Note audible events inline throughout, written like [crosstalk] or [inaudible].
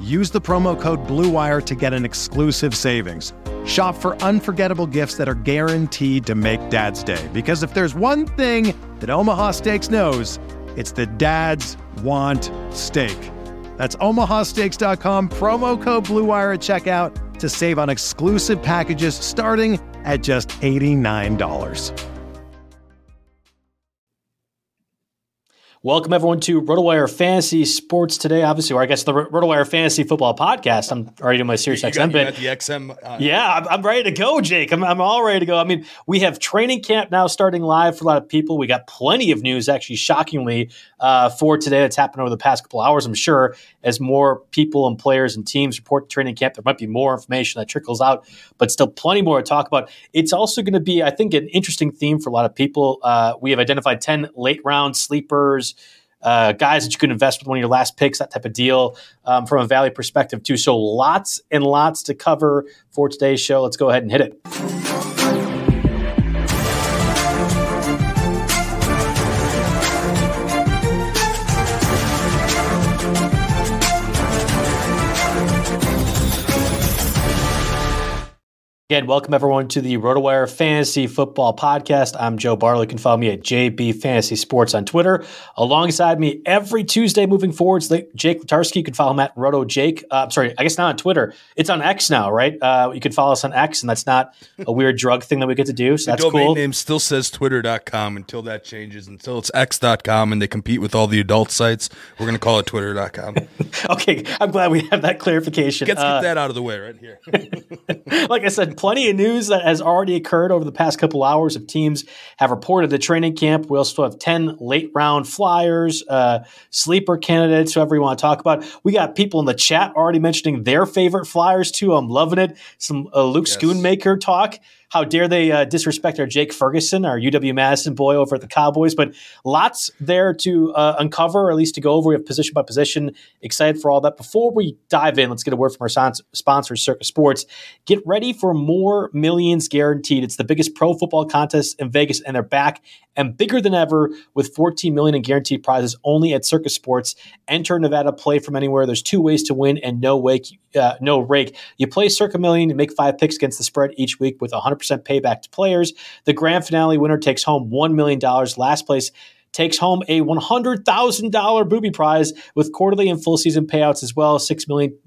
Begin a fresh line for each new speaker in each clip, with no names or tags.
use the promo code BLUEWIRE to get an exclusive savings. Shop for unforgettable gifts that are guaranteed to make Dad's Day. Because if there's one thing that Omaha Steaks knows, it's that dads want steak. That's omahasteaks.com, promo code BLUEWIRE at checkout to save on exclusive packages starting at just $89.
Welcome everyone to RotoWire Fantasy Sports today. Obviously, or I guess the RotoWire Fantasy Football Podcast. I'm already doing my Sirius
You
XM
got, you got the XM. Uh,
Yeah, I'm, I'm ready to go, Jake. I'm, I'm all ready to go. I mean, we have training camp now starting live for a lot of people. We got plenty of news, actually, shockingly, uh, for today that's happened over the past couple hours. I'm sure as more people and players and teams report to training camp, there might be more information that trickles out, but still plenty more to talk about. It's also going to be, I think, an interesting theme for a lot of people. Uh, we have identified 10 late round sleepers uh, guys that you could invest with one of your last picks, that type of deal um, from a value perspective, too. So lots and lots to cover for today's show. Let's go ahead and hit it. Again, welcome everyone to the RotoWire Fantasy Football Podcast. I'm Joe Bartel. You can follow me at JB Fantasy Sports on Twitter. Alongside me every Tuesday moving forwards, Jake Letarski. You can follow him at Roto Jake. Uh, I'm sorry, I guess not on Twitter. It's on X now, right? Uh, you can follow us on X, and that's not a [laughs] weird drug thing that we get to do. So
the
that's
domain
cool.
name still says twitter.com until that changes, until it's x.com and they compete with all the adult sites. We're going to call it twitter.com. [laughs]
okay, I'm glad we have that clarification.
Let's
Uh,
get that out of the way right here. [laughs]
like I said, plenty of news that has already occurred over the past couple hours of teams have reported the training camp. We also have 10 late round flyers, uh, sleeper candidates, whoever you want to talk about. We got people in the chat already mentioning their favorite flyers too. I'm loving it. Some uh, Luke
Yes.
Schoonmaker talk. How dare they uh, disrespect our Jake Ferguson, our UW Madison boy over at the Cowboys? But lots there to uh, uncover, or at least to go over. We have position by position. Excited for all that. Before we dive in, let's get a word from our spons- sponsor, Circa Sports. Get ready for more millions guaranteed. It's the biggest pro football contest in Vegas, and they're back and bigger than ever with 14 million in guaranteed prizes only at Circa Sports. Enter Nevada, play from anywhere. There's two ways to win and no wake, uh, no rake. You play Circa Million, you make five picks against the spread each week with 100% payback to players. The grand finale winner takes home $1 million. Last place takes home a $100,000 booby prize with quarterly and full season payouts as well as $6 million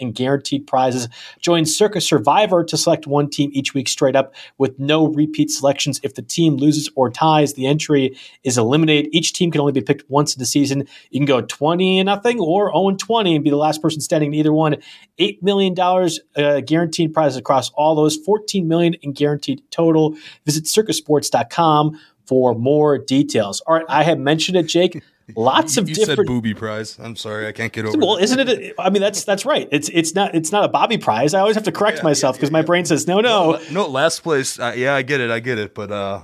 in guaranteed prizes. Join Circa Survivor to select one team each week straight up with no repeat selections. If the team loses or ties, the entry is eliminated. Each team can only be picked once in the season. You can go 20 and nothing or 0 and 20 and be the last person standing in either one. $8 million uh, guaranteed prizes across all those, 14 million in guaranteed total. Visit circasports.com for more details. All right, I have mentioned it, Jake. [laughs] Lots of
you
different
said booby prize. I'm sorry, I can't get over
well,
that.
isn't it? [laughs] I mean, that's that's right. It's it's not it's not a Bobby Prize. I always have to correct
Yeah,
myself because
yeah,
my
yeah.
brain says no, no.
No, last place. Uh, yeah, I get it. I get it. But uh,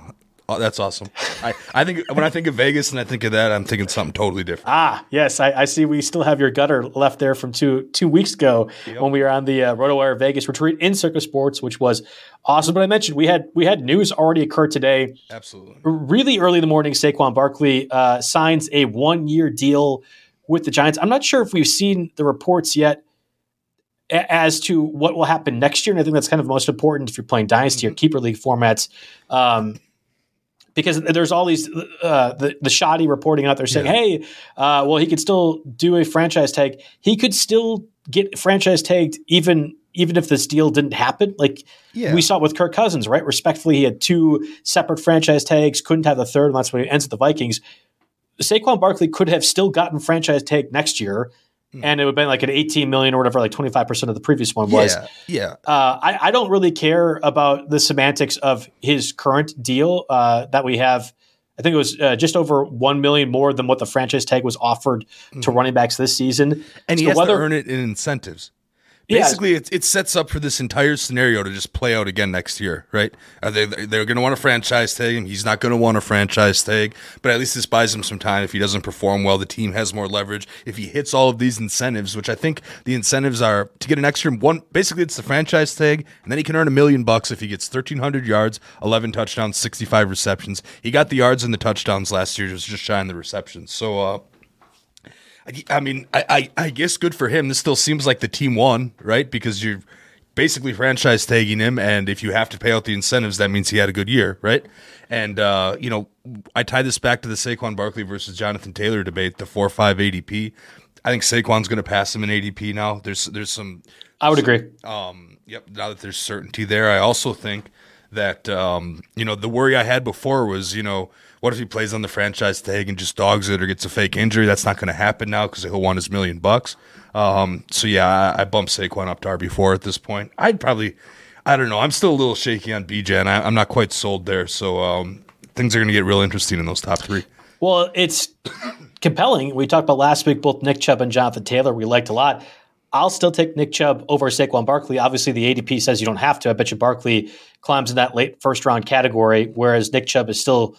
oh, that's awesome. I, I think when I think of Vegas and I think of that, I'm thinking something totally different.
Ah, yes, I, I see. We still have your gutter left there from two two weeks ago when we were on the uh, RotoWire Vegas retreat in Circa Sports, which was awesome. But I mentioned we had we had news already occur today.
Absolutely.
Really early in the morning, Saquon Barkley uh, signs a one year deal with the Giants. I'm not sure if we've seen the reports yet as to what will happen next year, and I think that's kind of most important if you're playing dynasty or keeper league formats. Um, because there's all these uh, the the shoddy reporting out there saying,
Yeah.
"Hey, uh, well, he could still do a franchise tag. He could still get franchise tagged even even if this deal didn't happen. Like
Yeah.
we saw it with Kirk Cousins, right? Respectfully, he had two separate franchise tags, couldn't have the third, and that's when he ends at the Vikings. Saquon Barkley could have still gotten franchise tag next year and it would have been like an 18 million or whatever, like 25% of the previous one was.
Yeah, yeah.
Uh, I, I don't really care about the semantics of his current deal uh, that we have. I think it was uh, just over one million more than what the franchise tag was offered to running backs this season.
and he
So
has
whether-
to earn it in incentives.
Yeah.
Basically, it, it sets up for this entire scenario to just play out again next year, right? Are they they're going to want a franchise tag him. He's not going to want a franchise tag, but at least this buys him some time. If he doesn't perform well, the team has more leverage. If he hits all of these incentives, which I think the incentives are to get an extra one, basically it's the franchise tag, and then he can earn a million bucks if he gets thirteen hundred yards, eleven touchdowns, sixty five receptions. He got the yards and the touchdowns last year, just just shy on the receptions. So. uh I- I mean, I, I, I guess good for him. This still seems like the team won, right? Because you're basically franchise tagging him, and if you have to pay out the incentives, that means he had a good year, right? And uh, you know, I tie this back to the Saquon Barkley versus Jonathan Taylor debate, the four five ADP. I think Saquon's going to pass him in ADP now. There's there's some
I would agree.
um, yep. Now that there's certainty there, I also think that um, you know the worry I had before was you know what if he plays on the franchise tag and just dogs it or gets a fake injury? That's not going to happen now because he'll want his million bucks. Um, so yeah, I, I bumped Saquon up to RB four at this point. I'd probably, I don't know. I'm still a little shaky on BJ, and I, I'm not quite sold there. So um, things are going to get real interesting in those top three.
Well, it's [coughs] compelling. We talked about last week both Nick Chubb and Jonathan Taylor. We liked a lot. I'll still take Nick Chubb over Saquon Barkley. Obviously, the ADP says you don't have to. I bet you Barkley climbs in that late first round category, whereas Nick Chubb is still,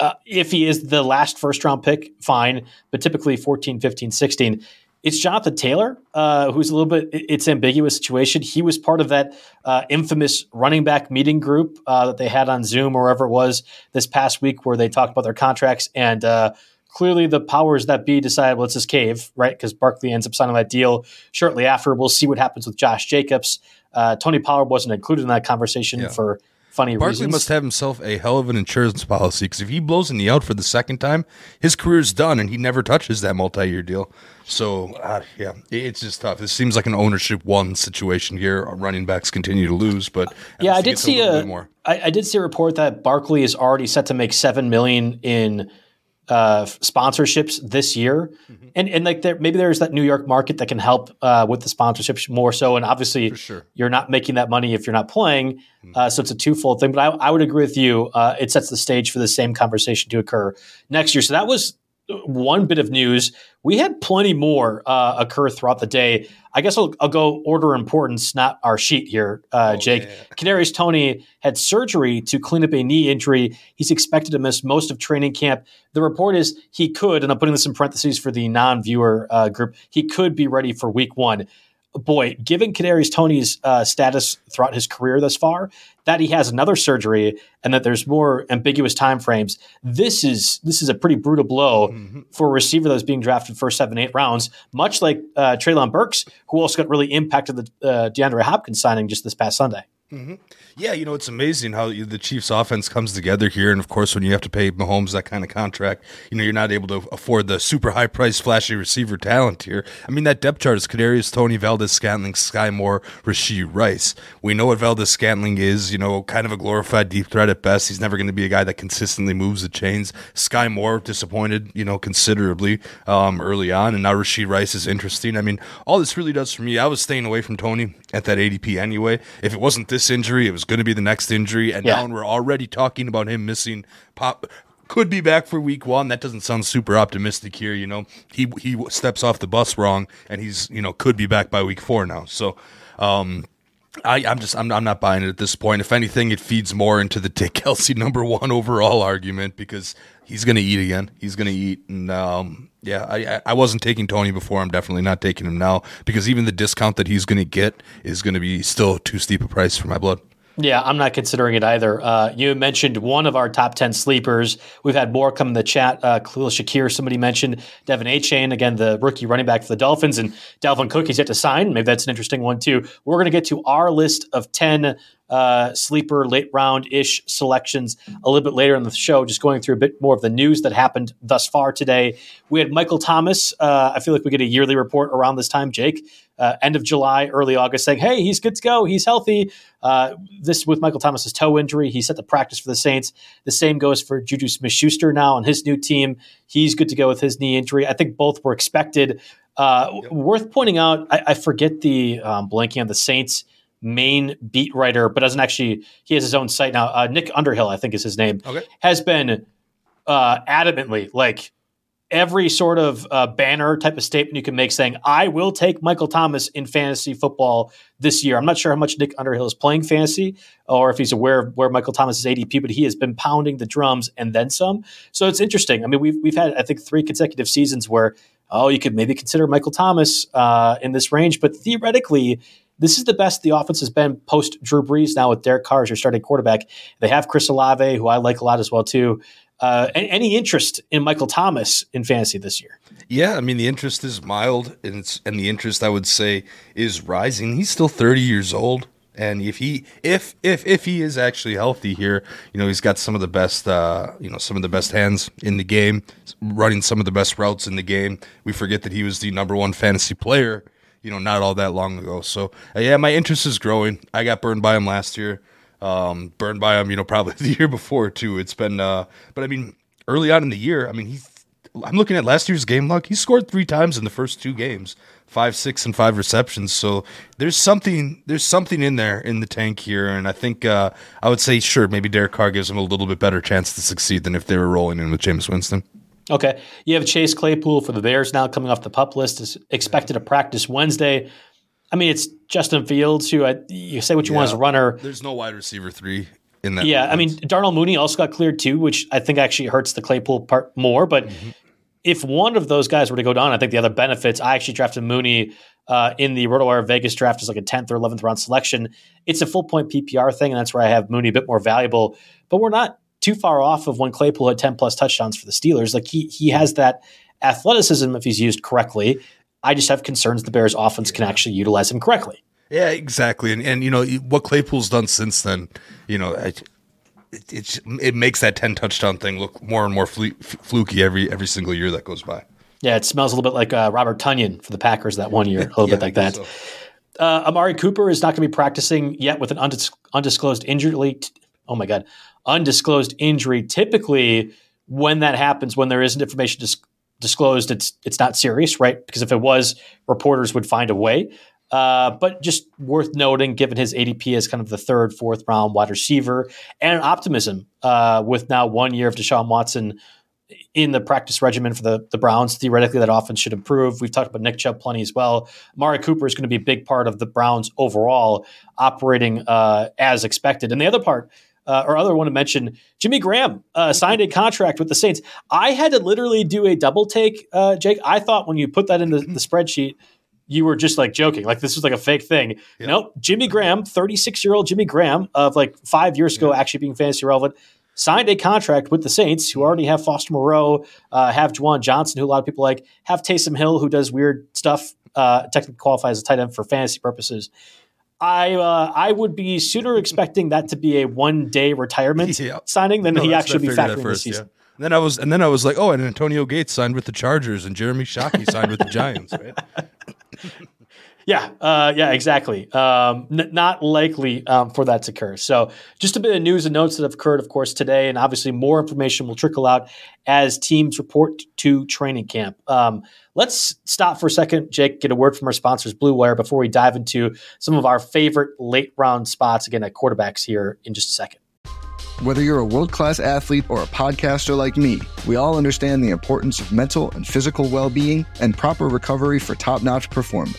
uh, if he is the last first round pick, fine, but typically 14, 15, 16. It's Jonathan Taylor, uh, who's a little bit, it- it's ambiguous situation. He was part of that uh, infamous running back meeting group uh, that they had on Zoom or wherever it was this past week where they talked about their contracts. And uh, clearly the powers that be decided, well, let's just cave, right? Because Barkley ends up signing that deal shortly after. We'll see what happens with Josh Jacobs. Uh, Tony Pollard wasn't included in that conversation
Yeah.
for funny
Barkley
reasons.
must have himself a hell of an insurance policy because if he blows a knee out for the second time, his career's done and he never touches that multi-year deal. So uh, yeah, it's just tough. It seems like an ownership one situation here. Our running backs continue to lose, but
yeah, I did see a,
more.
I, I did see a report that Barkley is already set to make seven million in uh, sponsorships this year,
Mm-hmm.
and and like there maybe there's that New York market that can help uh, with the sponsorships more so. And obviously,
sure.
you're not making that money if you're not playing, uh, so it's a twofold thing. But I, I would agree with you. Uh, it sets the stage for the same conversation to occur next year. So that was one bit of news. We had plenty more uh, occur throughout the day. I guess I'll, I'll go order importance, not our sheet here, uh, Jake.
yeah.
Kadarius Toney had surgery to clean up a knee injury. He's expected to miss most of training camp. The report is he could, and I'm putting this in parentheses for the non-viewer uh, group, he could be ready for week one. Boy, given Kadarius Toney's uh, status throughout his career thus far, that he has another surgery and that there's more ambiguous timeframes, this is this is a pretty brutal blow
Mm-hmm.
for a receiver that was being drafted first seven, eight rounds, much like uh, Treylon Burks, who also got really impacted the uh, DeAndre Hopkins signing just this past Sunday.
Yeah, you know, it's amazing how the Chiefs' offense comes together here. And of course, when you have to pay Mahomes that kind of contract, you know, you're not able to afford the super high price, flashy receiver talent here. I mean, that depth chart is Kadarius, Toney, Valdes, Scantling, Sky Moore, Rashee Rice. We know what Valdes-Scantling is, you know, kind of a glorified deep threat at best. He's never going to be a guy that consistently moves the chains. Sky Moore disappointed, you know, considerably um, early on. And now Rashee Rice is interesting. I mean, all this really does for me, I was staying away from Toney at that ADP anyway. If it wasn't this injury, it was going to be the next injury. And
Yeah.
now we're already talking about him missing pop. Could be back for week one. That doesn't sound super optimistic here. You know, he he steps off the bus wrong, and he's you know could be back by week four now. So, um, I, I'm just I'm, I'm not buying it at this point. If anything, it feeds more into the [laughs] Dick Kelce number one overall argument because he's going to eat again. He's going to eat, and um, yeah, I I- I wasn't taking Toney before. I'm definitely not taking him now because even the discount that he's going to get is going to be still too steep a price for my blood.
Yeah, I'm not considering it either. Uh, you mentioned one of our top 10 sleepers. We've had more come in the chat. Uh, Khalil Shakir, somebody mentioned De'Von Achane, again, the rookie running back for the Dolphins, and Dalvin Cook, he's yet to sign. Maybe that's an interesting one, too. We're going to get to our list of 10 uh, sleeper late round ish selections a little bit later in the show, just going through a bit more of the news that happened thus far today. We had Michael Thomas. Uh, I feel like we get a yearly report around this time, Jake. Uh, end of July, early August, saying, "Hey, he's good to go. He's healthy." Uh, this with Michael Thomas's toe injury, He set the practice for the Saints. The same goes for Juju Smith-Schuster now on his new team. He's good to go with his knee injury. I think both were expected. Uh, yep. Worth pointing out, I, I forget the um, blanking on the Saints main beat writer, but doesn't actually. He has his own site now. Uh, Nick Underhill, I think is his name.
Okay.
Has been uh, adamantly like every sort of uh, banner type of statement you can make saying, I will take Michael Thomas in fantasy football this year. I'm not sure how much Nick Underhill is playing fantasy or if he's aware of where Michael Thomas is ADP, but he has been pounding the drums and then some. So it's interesting. I mean, we've, we've had, I think, three consecutive seasons where, oh, you could maybe consider Michael Thomas uh, in this range, but theoretically, this is the best the offense has been post Drew Brees now with Derek Carr as your starting quarterback. They have Chris Olave, who I like a lot as well too. Uh, any interest in Michael Thomas in fantasy this year?
Yeah, I mean the interest is mild, and and the interest I would say is rising. He's still 30 years old, and if he if if if he is actually healthy here, you know he's got some of the best uh, you know some of the best hands in the game, running some of the best routes in the game. We forget that he was the number one fantasy player, you know, not all that long ago. So uh, yeah, my interest is growing. I got burned by him last year um, burned by him, you know, [laughs] probably the year before too. It's been, uh, but I mean, early on in the year, I mean, he, I'm looking at last year's game log. He scored three times in the first two games, five, six, and five receptions. So there's something, there's something in there in the tank here, and I think uh, I would say, sure, maybe Derek Carr gives him a little bit better chance to succeed than if they were rolling in with Jameis Winston.
Okay, you have Chase Claypool for the Bears now coming off the pup list. Is expected to practice Wednesday. I mean, it's Justin Fields, who I, you say what you yeah. want as a runner.
There's no wide receiver three in that.
Yeah, I mean, Darnell Mooney also got cleared too, which I think actually hurts the Claypool part more. But mm-hmm. if one of those guys were to go down, I think the other benefits. I actually drafted Mooney uh, in the RotoWire Vegas draft as like a 10th or 11th round selection. It's a full point PPR thing, and that's where I have Mooney a bit more valuable. But we're not too far off of when Claypool had 10 plus touchdowns for the Steelers. Like he he has that athleticism if he's used correctly. I just have concerns the Bears offense can actually utilize him correctly.
Yeah, exactly. And and you know what Claypool's done since then, you know, it it, it makes that 10 touchdown thing look more and more fluky every every single year that goes by.
Yeah, it smells a little bit like uh, Robert Tonyan for the Packers that one year, a little [laughs] yeah, bit like that. So. Uh, Amari Cooper is not going to be practicing yet with an undis- undisclosed injury. T- oh my God, undisclosed injury. Typically, when that happens, when there isn't information dis- disclosed, it's it's not serious, right? Because if it was, reporters would find a way. Uh, but just worth noting, given his ADP as kind of the third, fourth round wide receiver, and optimism uh, with now one year of Deshaun Watson in the practice regimen for the, the Browns. Theoretically, that offense should improve. We've talked about Nick Chubb plenty as well. Mari Cooper is going to be a big part of the Browns overall operating uh, as expected. And the other part uh, or other one to mention, Jimmy Graham uh, signed a contract with the Saints. I had to literally do a double take, uh, Jake. I thought when you put that in the, the [laughs] spreadsheet, you were just like joking, like this was like a fake thing. Yeah. Nope, Jimmy Graham, 36 year old Jimmy Graham of like five years ago, yeah. actually being fantasy relevant, signed a contract with the Saints, who already have Foster Moreau, uh, have Juwan Johnson, who a lot of people like, have Taysom Hill, who does weird stuff, uh, technically qualifies as a tight end for fantasy purposes. I uh, I would be sooner [laughs] expecting that to be a one day retirement yeah. signing than no, he actually be factoring first, the season. Yeah.
And then I was, and then I was like, oh, and Antonio Gates signed with the Chargers, and Jeremy Shockey signed with the Giants. Right? [laughs]
Yeah, uh, yeah, exactly. Um, n- not likely um, for that to occur. So, just a bit of news and notes that have occurred, of course, today, and obviously more information will trickle out as teams report to training camp. Um, let's stop for a second, Jake. Get a word from our sponsors, Blue Wire, before we dive into some of our favorite late round spots again at quarterbacks here in just a second.
Whether you're a world class athlete or a podcaster like me, we all understand the importance of mental and physical well being and proper recovery for top notch performance.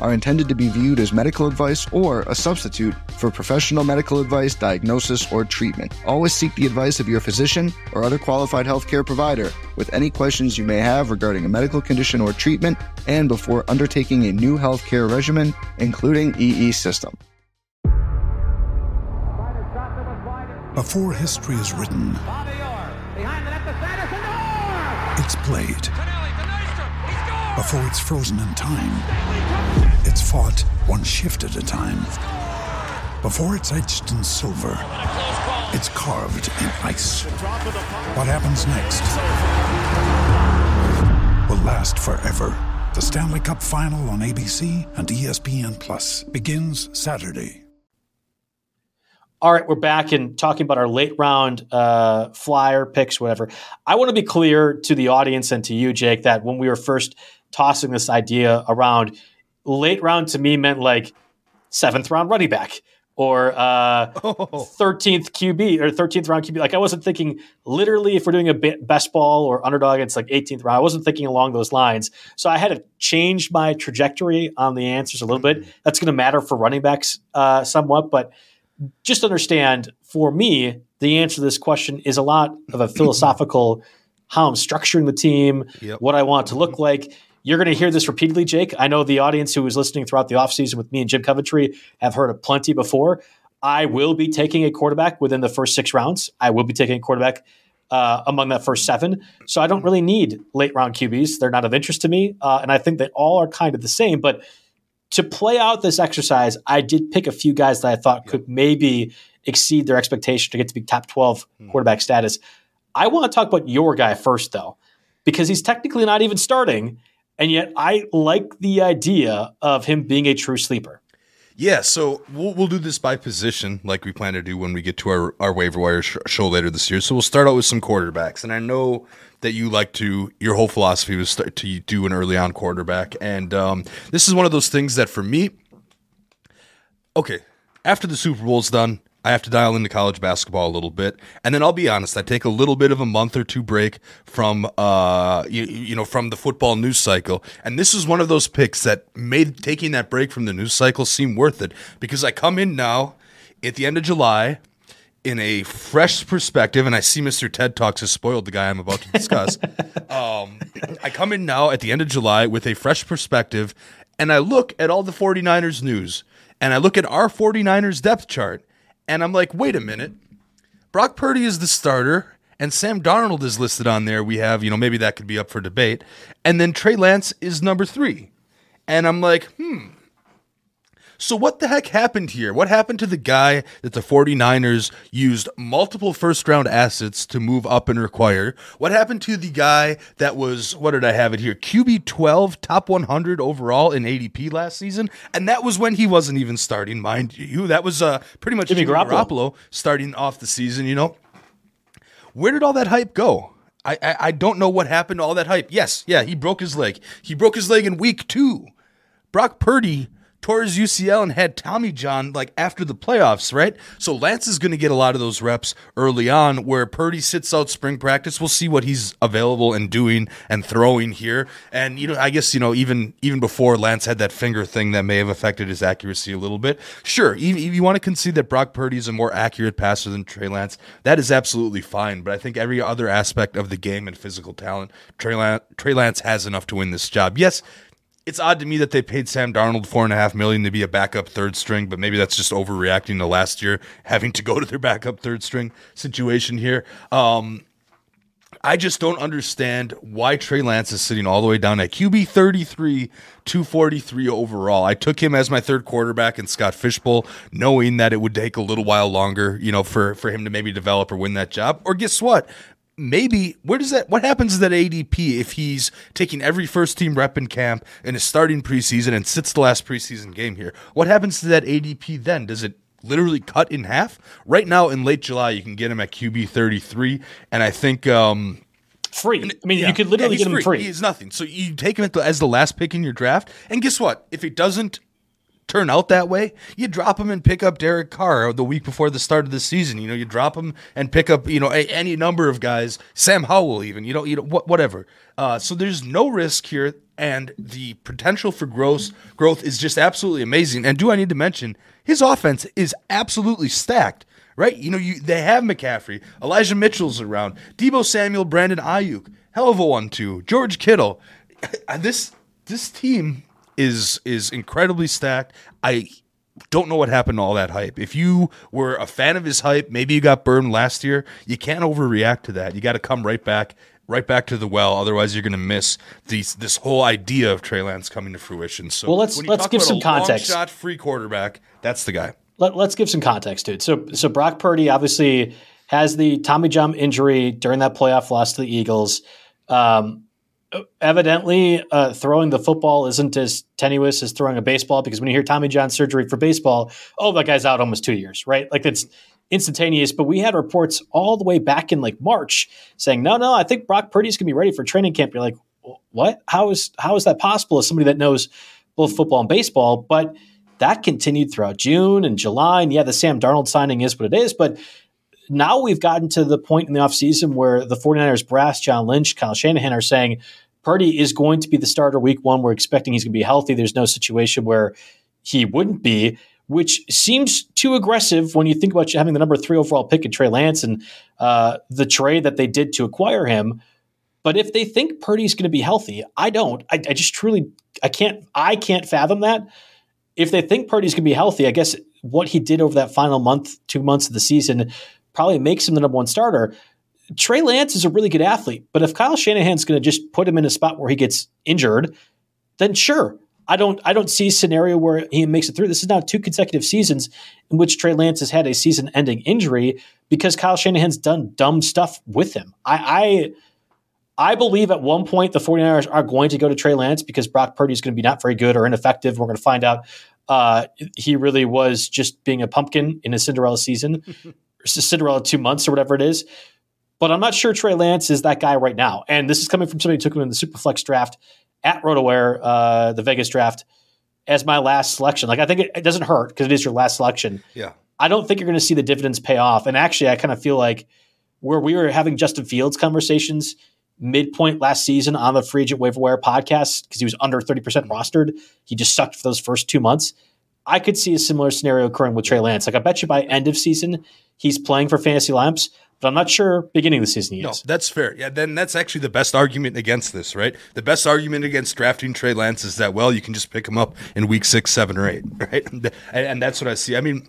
are intended to be viewed as medical advice or a substitute for professional medical advice, diagnosis, or treatment. Always seek the advice of your physician or other qualified healthcare provider with any questions you may have regarding a medical condition or treatment and before undertaking a new healthcare regimen, including EE system.
Before history is written, it's played. Before it's frozen in time, it's fought one shift at a time. Before it's etched in silver, it's carved in ice. What happens next will last forever. The Stanley Cup Final on ABC and ESPN Plus begins Saturday.
All right, we're back and talking about our late round uh, flyer picks, whatever. I want to be clear to the audience and to you, Jake, that when we were first tossing this idea around, late round to me meant like seventh round running back or uh, [laughs] 13th QB or 13th round QB. Like I wasn't thinking literally if we're doing a be- best ball or underdog, it's like 18th round. I wasn't thinking along those lines. So I had to change my trajectory on the answers a little bit. That's going to matter for running backs uh, somewhat, but just understand for me, the answer to this question is a lot of a [clears throat] philosophical how I'm structuring the team,
Yep.
what I want it to look like. You're going to hear this repeatedly, Jake. I know the audience who was listening throughout the offseason with me and Jim Coventry have heard it plenty before. I will be taking a quarterback within the first six rounds. I will be taking a quarterback uh, among that first seven. So I don't really need late round QBs. They're not of interest to me. Uh, and I think they all are kind of the same. But to play out this exercise, I did pick a few guys that I thought could maybe exceed their expectation to get to be top 12 quarterback status. I want to talk about your guy first, though, because he's technically not even starting. And yet I like the idea of him being a true sleeper.
Yeah, so we'll, we'll do this by position, like we plan to do when we get to our, our waiver wire sh- show later this year. So we'll start out with some quarterbacks, and I know that you like to. Your whole philosophy was start to do an early on quarterback, and um, this is one of those things that for me, okay, after the Super Bowl's done, I have to dial into college basketball a little bit, and then I'll be honest, I take a little bit of a month or two break from uh you, you know from the football news cycle, and this is one of those picks that made taking that break from the news cycle seem worth it because I come in now at the end of July in a fresh perspective, and I see Mr. TED Talks has spoiled the guy I'm about to discuss. [laughs] um, I come in now at the end of July with a fresh perspective, and I look at all the 49ers news, and I look at our 49ers depth chart, and I'm like, wait a minute. Brock Purdy is the starter, and Sam Darnold is listed on there. We have, you know, maybe that could be up for debate. And then Trey Lance is number three. And I'm like, hmm. So what the heck happened here? What happened to the guy that the 49ers used multiple first round assets to move up and require? What happened to the guy that was what did I have it here? QB 12, top 100 overall in ADP last season, and that was when he wasn't even starting, mind you. That was uh pretty much
Jimmy Garoppolo.
Garoppolo starting off the season, you know. Where did all that hype go? I, I I don't know what happened to all that hype. Yes, yeah, he broke his leg. He broke his leg in week two. Brock Purdy tore his UCL and had Tommy John like after the playoffs, right? So Lance is going to get a lot of those reps early on where Purdy sits out spring practice. We'll see what he's available and doing and throwing here. And you know, I guess you know even even before Lance had that finger thing that may have affected his accuracy a little bit. Sure, if you want to concede that Brock Purdy is a more accurate passer than Trey Lance, that is absolutely fine. But I think every other aspect of the game and physical talent, Trey Lance, Trey Lance has enough to win this job. Yes, it's odd to me that they paid Sam Darnold four and a half million to be a backup third string, but maybe that's just overreacting to last year having to go to their backup third string situation here. Um, I just don't understand why Trey Lance is sitting all the way down at QB 33, 243 overall. I took him as my third quarterback in Scott Fish Bowl, knowing that it would take a little while longer, you know, for, for him to maybe develop or win that job. Or guess what? Maybe where does that what happens to that ADP if he's taking every first team rep in camp and is starting preseason and sits the last preseason game here? What happens to that ADP then? Does it literally cut in half? Right now in late July you can get him at QB 33 and I think um
Free. I mean,
yeah.
you could literally
Yeah,
get him free.
He is nothing. So you take him the, as the last pick in your draft, and guess what? If it doesn't turn out that way, you drop him and pick up Derek Carr the week before the start of the season. You know, you drop him and pick up you know a, any number of guys, Sam Howell even. You know, you know what, whatever. Uh, so there's no risk here, and the potential for growth growth is just absolutely amazing. And do I need to mention his offense is absolutely stacked right? You know, you they have McCaffrey, Elijah Mitchell's around, Deebo Samuel, Brandon Aiyuk, hell of a one too, George Kittle. [laughs] this this team is is incredibly stacked. I don't know what happened to all that hype. If you were a fan of his hype, maybe you got burned last year. You can't overreact to that. You got to come right back, right back to the well. Otherwise, you're going to miss these this whole idea of Trey Lance coming to fruition. So,
well, let's let's give some context.
shot free quarterback. That's the guy.
Let, us give some context, dude. So, so Brock Purdy obviously has the Tommy John injury during that playoff loss to the Eagles. Um, evidently uh, throwing the football isn't as tenuous as throwing a baseball because when you hear Tommy John surgery for baseball, oh, that guy's out almost two years, right? Like it's instantaneous. But we had reports all the way back in like March saying, no, no, I think Brock Purdy's going to be ready for training camp. You're like, what? How is how is that possible as somebody that knows both football and baseball? But that continued throughout June and July. And yeah, the Sam Darnold signing is what it is, but now we've gotten to the point in the offseason where the 49ers brass, John Lynch, Kyle Shanahan are saying, Purdy is going to be the starter week one. We're expecting he's going to be healthy. There's no situation where he wouldn't be, which seems too aggressive when you think about having the number three overall pick in Trey Lance and uh, the trade that they did to acquire him. But if they think Purdy's going to be healthy, I don't. I, I just truly, I can't, I can't fathom that. If they think Purdy's going to be healthy, I guess what he did over that final month, two months of the season, probably makes him the number one starter. Trey Lance is a really good athlete, but if Kyle Shanahan's going to just put him in a spot where he gets injured, then sure. I don't I don't see a scenario where he makes it through. This is now two consecutive seasons in which Trey Lance has had a season ending injury because Kyle Shanahan's done dumb stuff with him. I, I I believe at one point the 49ers are going to go to Trey Lance because Brock Purdy is going to be not very good or ineffective. We're going to find out uh, he really was just being a pumpkin in a Cinderella season, [laughs] Cinderella two months or whatever it is. But I'm not sure Trey Lance is that guy right now. And this is coming from somebody who took him in the Superflex draft at RotoWire, uh, the Vegas draft, as my last selection. Like I think it, it doesn't hurt because it is your last selection.
Yeah.
I don't think you're going to see the dividends pay off. And actually, I kind of feel like where we were having Justin Fields conversations midpoint last season on the free agent waiver wire podcast because he was under 30% rostered. He just sucked for those first two months. I could see a similar scenario occurring with Trey Lance. Like I bet you by end of season, he's playing for fantasy lamps, but I'm not sure beginning of the season he
no,
is.
that's fair. Yeah, then that's actually the best argument against this, right? The best argument against drafting Trey Lance is that well, you can just pick him up in week six, seven, or eight, [laughs] right? And, and that's what I see. I mean,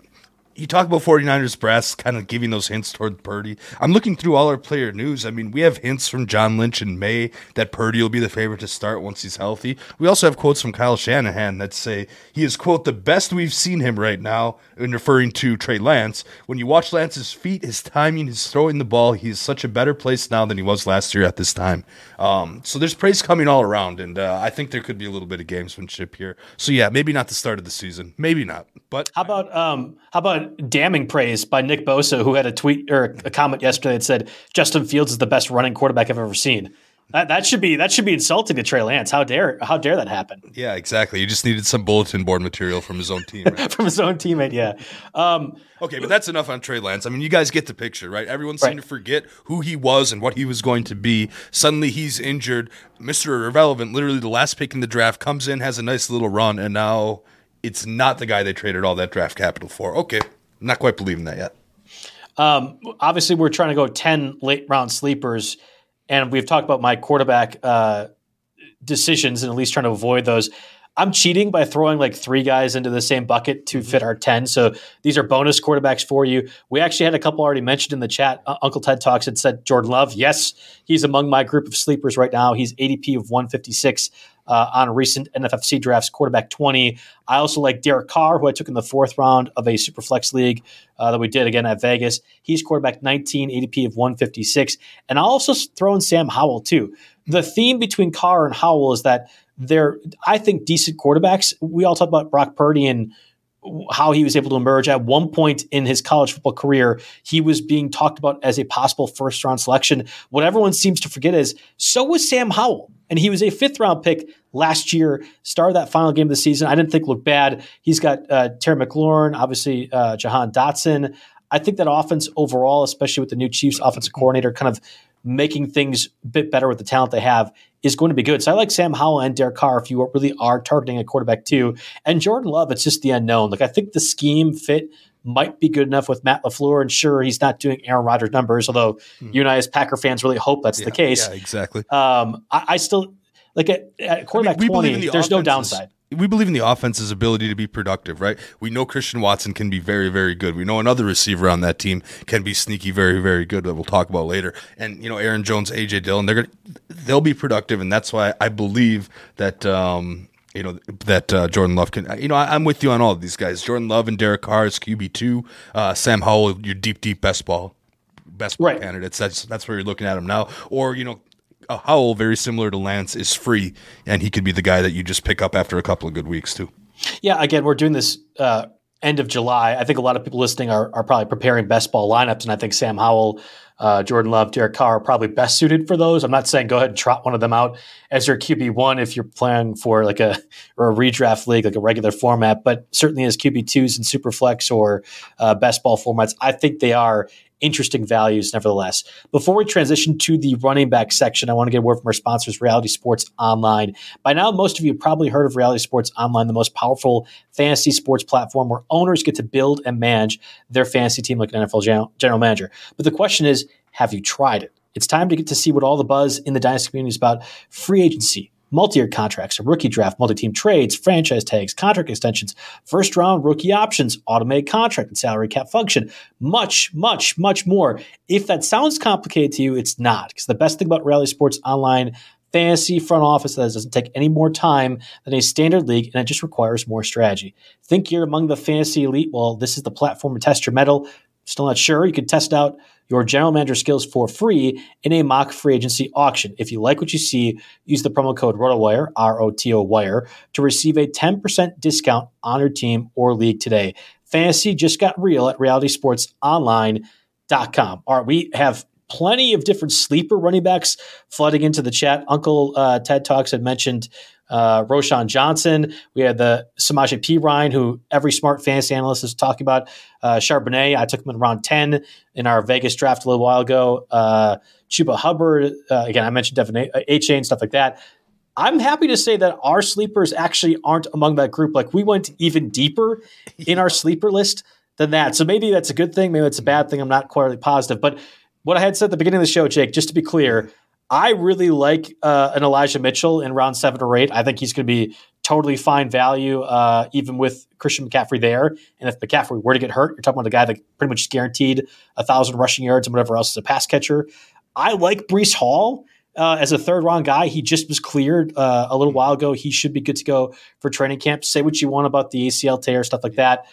you talk about 49ers brass kind of giving those hints toward Purdy. I'm looking through all our player news. I mean, we have hints from John Lynch in May that Purdy will be the favorite to start once he's healthy. We also have quotes from Kyle Shanahan that say he is, quote, the best we've seen him right now, in referring to Trey Lance. When you watch Lance's feet, his timing, his throwing the ball, he's such a better place now than he was last year at this time. Um, so there's praise coming all around, and uh, I think there could be a little bit of gamesmanship here. So yeah, maybe not the start of the season. Maybe not. But
how about um, how about damning praise by Nick Bosa, who had a tweet or a comment yesterday that said Justin Fields is the best running quarterback I've ever seen. That, that should be that should be insulting to Trey Lance. How dare how dare that happen?
Yeah, exactly. You just needed some bulletin board material from his own team, right? [laughs]
from his own teammate. Yeah. Um,
okay, but that's enough on Trey Lance. I mean, you guys get the picture, right? Everyone seemed right. to forget who he was and what he was going to be. Suddenly, he's injured. Mister Irrelevant, literally the last pick in the draft, comes in, has a nice little run, and now it's not the guy they traded all that draft capital for. Okay, not quite believing that yet.
Um, obviously, we're trying to go ten late round sleepers and we've talked about my quarterback uh, decisions and at least trying to avoid those. I'm cheating by throwing like three guys into the same bucket to mm-hmm. fit our 10. So these are bonus quarterbacks for you. We actually had a couple already mentioned in the chat. Uh, Uncle Ted Talks had said Jordan Love. Yes, he's among my group of sleepers right now. He's ADP of 156 uh, on recent NFFC drafts, quarterback 20. I also like Derek Carr, who I took in the fourth round of a Superflex league uh, that we did again at Vegas. He's quarterback 19, ADP of 156. And I'll also throw in Sam Howell, too. The theme between Carr and Howell is that they're, I think, decent quarterbacks. We all talk about Brock Purdy and how he was able to emerge. At one point in his college football career, he was being talked about as a possible first round selection. What everyone seems to forget is so was Sam Howell. And he was a fifth round pick last year, started that final game of the season. I didn't think looked bad. He's got uh, Terry McLaurin, obviously uh, Jahan Dotson. I think that offense overall, especially with the new Chiefs offensive coordinator, kind of making things a bit better with the talent they have, is going to be good. So I like Sam Howell and Derek Carr if you really are targeting a quarterback too. And Jordan Love, it's just the unknown. Like I think the scheme fit might be good enough with Matt LaFleur. And sure, he's not doing Aaron Rodgers numbers, although mm-hmm. you and I, as Packer fans, really hope that's
yeah,
the case.
Yeah, exactly.
Um, I, I, still like at, at quarterback I mean, 20, the there's no downside.
we believe in the offense's ability to be productive, right? We know Christian Watson can be very, very good. We know another receiver on that team can be sneaky, very, very good that we'll talk about later. And you know, Aaron Jones, AJ Dillon, they're gonna they'll be productive, and that's why I believe that. Um, you know that uh, Jordan Love can. You know, I, am with you on all of these guys. Jordan Love and Derek Carr is QB two. Uh, Sam Howell, your deep, deep best ball, best ball right. candidates. That's that's where you're looking at him now. Or you know, a Howell, very similar to Lance, is free, and he could be the guy that you just pick up after a couple of good weeks too.
Yeah, again, we're doing this uh, end of July. I think a lot of people listening are, are probably preparing best ball lineups, and I think Sam Howell, uh, Jordan Love, Derek Carr are probably best suited for those. I'm not saying go ahead and trot one of them out as your QB one if you're playing for like a or a redraft league, like a regular format, but certainly as QB twos in Superflex or uh, best ball formats, I think they are interesting values nevertheless. Before we transition to the running back section, I want to get a word from our sponsors, Reality Sports Online. By now, most of you have probably heard of Reality Sports Online, the most powerful fantasy sports platform where owners get to build and manage their fantasy team like an NFL general manager. But the question is, have you tried it? It's time to get to see what all the buzz in the dynasty community is about free agency, multi-year contracts, a rookie draft, multi-team trades, franchise tags, contract extensions, first round rookie options, automated contract and salary cap function, much, much, much more. If that sounds complicated to you, it's not. Because the best thing about Reality Sports Online fantasy front office that doesn't take any more time than a standard league and it just requires more strategy. Think you're among the fantasy elite? Well, this is the platform to test your metal. Still not sure? You can test out your general manager skills for free in a mock free agency auction. If you like what you see, use the promo code ROTOWIRE, R O T O WIRE, to receive a 10% discount on your team or league today. Fantasy just got real at realitysportsonline.com. All right, we have plenty of different sleeper running backs flooding into the chat. Uncle uh, Ted Talks had mentioned uh, Roschon Johnson. We had the Samaje Perine, who every smart fantasy analyst is talking about. Uh, Charbonnet, I took him in round 10 in our Vegas draft a little while ago. Uh, Chuba Hubbard, uh, again, I mentioned Devin A Chain, stuff like that. I'm happy to say that our sleepers actually aren't among that group. Like we went even deeper in our sleeper list than that. So maybe that's a good thing. Maybe it's a bad thing. I'm not quite positive. But what I had said at the beginning of the show, Jake, just to be clear, I really like uh, an Elijah Mitchell in round seven or eight. I think he's going to be totally fine value, uh, even with Christian McCaffrey there. And if McCaffrey were to get hurt, you're talking about a guy that pretty much guaranteed a thousand rushing yards and whatever else as a pass catcher. I like Breece Hall. Uh, as a third round guy, he just was cleared uh, a little while ago. He should be good to go for training camp. Say what you want about the ACL tear, stuff like that.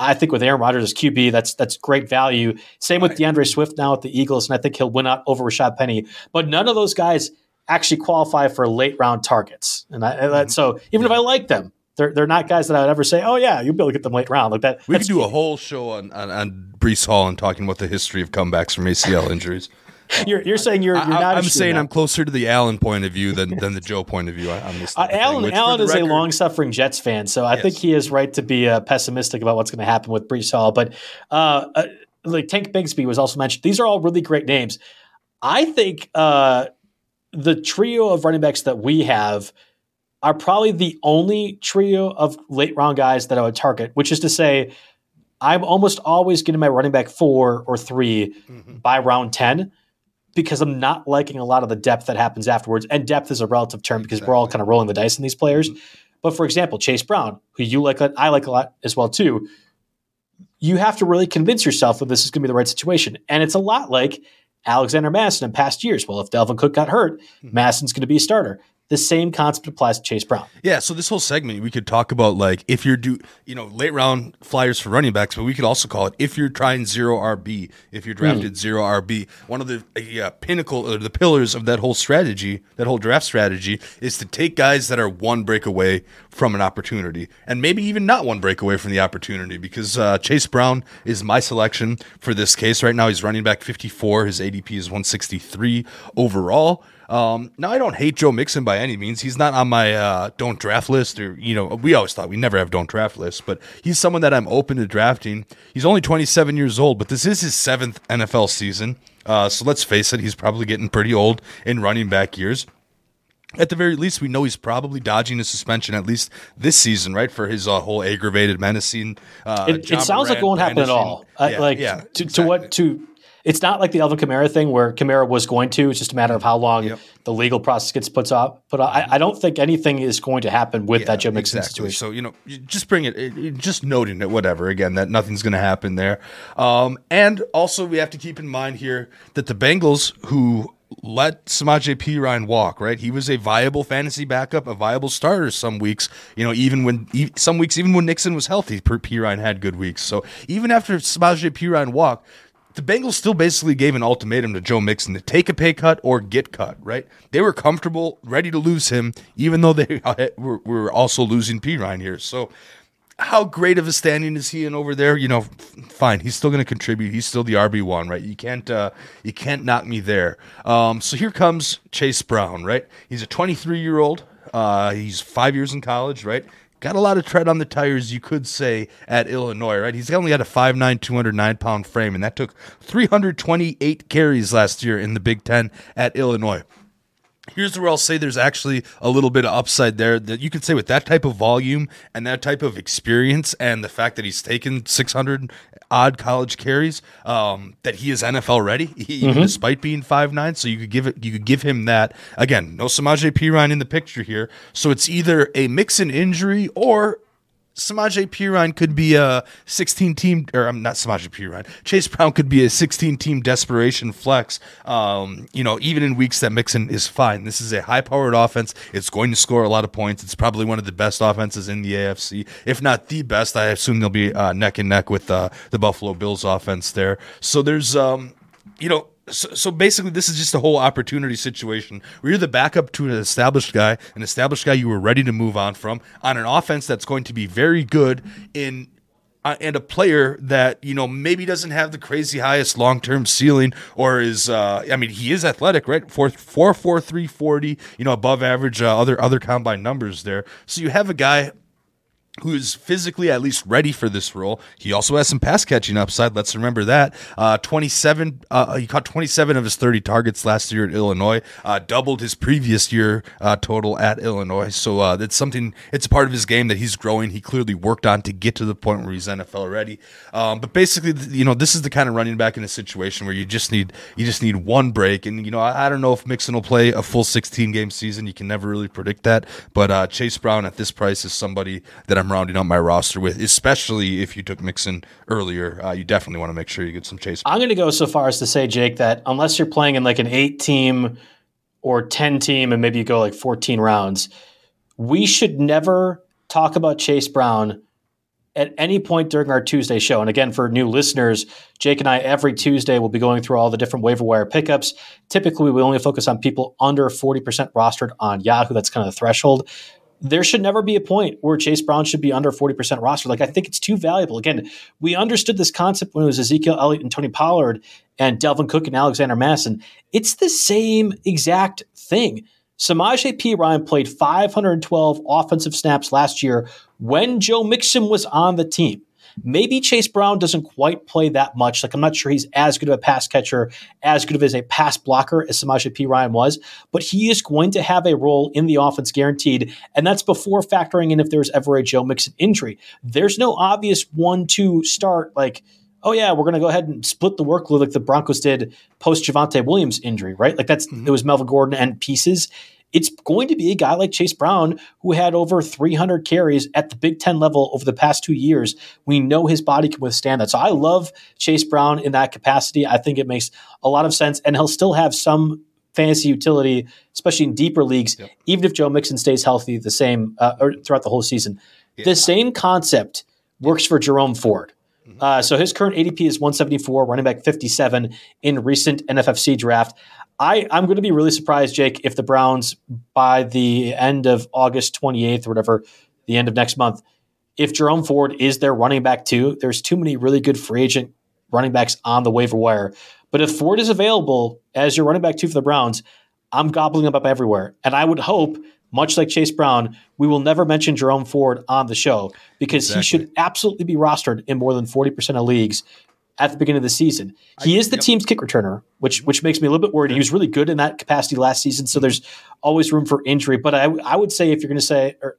I think with Aaron Rodgers as QB, that's that's great value. Same with D'Andre Swift now at the Eagles, and I think he'll win out over Rashaad Penny. But none of those guys actually qualify for late round targets. And I, mm-hmm. so even if I like them, they're they're not guys that I would ever say, oh yeah, you'll be able to get them late round like that.
We could do a whole show on, on on Breece Hall and talking about the history of comebacks from ACL injuries. [laughs]
you're, you're saying you're, you're not.
I'm saying I'm closer to the Allen point of view than, than the Joe point of view. I, am
uh, Allen thing, Allen is record, a long suffering Jets fan, so I yes. think he is right to be uh, pessimistic about what's going to happen with Breece Hall. But uh, uh, like Tank Bigsby was also mentioned. These are all really great names. I think uh, the trio of running backs that we have are probably the only trio of late round guys that I would target, which is to say, I'm almost always getting my running back four or 3 mm-hmm. by round 10 because I'm not liking a lot of the depth that happens afterwards. And depth is a relative term because exactly. we're all kind of rolling the dice in these players. Mm-hmm. But for example, Chase Brown, who you like, I like a lot as well too. You have to really convince yourself that this is going to be the right situation, and it's a lot like Alexander Mattison in past years. Well, if Dalvin Cook got hurt, mm-hmm. Mattison's going to be a starter the same concept applies to Chase Brown.
Yeah, so this whole segment we could talk about like if you're do you know late round flyers for running backs, but we could also call it if you're trying zero RB, if you're drafted mm. zero RB. One of the uh, pinnacle or the pillars of that whole strategy, that whole draft strategy, is to take guys that are one break away from an opportunity, and maybe even not one break away from the opportunity. Because uh, Chase Brown is my selection for this case right now. He's running back 54. His ADP is 163 overall. Um, now I don't hate Joe Mixon by any means. He's not on my uh, don't draft list, or you know, we always thought we never have don't draft lists, but he's someone that I'm open to drafting. He's only 27 years old, but this is his seventh NFL season. Uh, so let's face it, he's probably getting pretty old in running back years. At the very least, we know he's probably dodging a suspension at least this season, right? For his uh, whole aggravated menacing.
Uh, it, it sounds like it won't happen at all. Uh, yeah, like yeah, to, exactly. to what to it's not like the Alvin Kamara thing where Kamara was going to. It's just a matter of how long
Yep.
the legal process gets put off. But I, I don't think anything is going to happen with that Joe Mixon
exactly.
situation.
So you know, you just bring it, just noting it, whatever. Again, that nothing's going to happen there. Um, and also, we have to keep in mind here that the Bengals, who let Samaje Perine walk, right? He was a viable fantasy backup, a viable starter. Some weeks, you know, even when some weeks, even when Mixon was healthy, Perine had good weeks. So even after Samaje Perine walked. The Bengals still basically gave an ultimatum to Joe Mixon to take a pay cut or get cut, right? They were comfortable, ready to lose him, even though they [laughs] were, also losing Perine here. So, how great of a standing is he in over there? You know, fine, he's still going to contribute. He's still the RB one, right? You can't, uh, you can't knock me there. Um, so here comes Chase Brown, right? He's a 23 year old. Uh, he's five years in college, right? Got a lot of tread on the tires, you could say, at Illinois, right? He's only got a 5'9, 209 pound frame, and that took 328 carries last year in the Big Ten at Illinois. Here's where I'll say there's actually a little bit of upside there that you could say with that type of volume and that type of experience and the fact that he's taken 600 odd college carries, um, that he is NFL ready, [laughs] even despite being five nine. So you could give it, you could give him that. Again, no Samaje Perine in the picture here. So it's either a mix Mixon injury or Samaje Perine could be a 16 team, or I'm not Samaje Perine. Chase Brown could be a 16 team desperation flex. Um, you know, even in weeks that Mixon is fine. This is a high powered offense. It's going to score a lot of points. It's probably one of the best offenses in the AFC, if not the best. I assume they'll be uh, neck and neck with uh, the Buffalo Bills offense there. So there's, um, you know, so, so basically, this is just a whole opportunity situation where you're the backup to an established guy, an established guy you were ready to move on from, on an offense that's going to be very good in. Uh, and a player that you know maybe doesn't have the crazy highest long term ceiling, or is uh, I mean he is athletic, right? Four four four three forty, you know above average uh, other other combine numbers there. So you have a guy who is physically at least ready for this role. He also has some pass catching upside. Let's remember that. Uh, 27, uh, he caught 27 of his 30 targets last year at Illinois, uh, doubled his previous year uh, total at Illinois. So uh, that's something, it's a part of his game that he's growing. He clearly worked on to get to the point where he's NFL ready. Um, but basically, you know, this is the kind of running back in a situation where you just need, you just need one break. And, you know, I, I don't know if Mixon will play a full 16 game season. You can never really predict that. But uh, Chase Brown at this price is somebody that I'm rounding out my roster with, especially if you took Mixon earlier. Uh, you definitely want to make sure you get some Chase.
I'm going to go so far as to say, Jake, that unless you're playing in like an eight team or 10 team and maybe you go like 14 rounds, we should never talk about Chase Brown at any point during our Tuesday show. And again, for new listeners, Jake and I every Tuesday will be going through all the different waiver wire pickups. Typically, we only focus on people under 40% rostered on Yahoo. That's kind of the threshold there should never be a point where Chase Brown should be under 40% roster. Like, I think it's too valuable. Again, we understood this concept when it was Ezekiel Elliott and Tony Pollard and Dalvin Cook and Alexander Mattison. It's the same exact thing. Samaje Perine played 512 offensive snaps last year when Joe Mixon was on the team. Maybe Chase Brown doesn't quite play that much. Like I'm not sure he's as good of a pass catcher, as good of as a pass blocker as Samaje Perine was, but he is going to have a role in the offense guaranteed. And that's before factoring in if there's ever a Joe Mixon injury. There's no obvious one-two start like, oh yeah, we're gonna go ahead and split the workload like the Broncos did post Javonte Williams injury, right? Like that's mm-hmm. it was Melvin Gordon and pieces it's going to be a guy like Chase Brown who had over 300 carries at the Big Ten level over the past two years. We know his body can withstand that. So I love Chase Brown in that capacity. I think it makes a lot of sense, and he'll still have some fantasy utility, especially in deeper leagues, yep. even if Joe Mixon stays healthy the same uh, or throughout the whole season. Yeah. The same concept works for Jerome Ford. Uh, so his current ADP is 174, running back 57 in recent NFFC draft. I, I'm going to be really surprised, Jake, if the Browns by the end of August 28th or whatever, the end of next month, if Jerome Ford is their running back two, there's too many really good free agent running backs on the waiver wire. But if Ford is available as your running back two for the Browns, I'm gobbling him up everywhere. And I would hope, much like Chase Brown, we will never mention Jerome Ford on the show because exactly. he should absolutely be rostered in more than 40% of leagues at the beginning of the season. He I, is the yep. team's kick returner, which which makes me a little bit worried. He was really good in that capacity last season, so there's always room for injury. But I I would say if you're going to say, or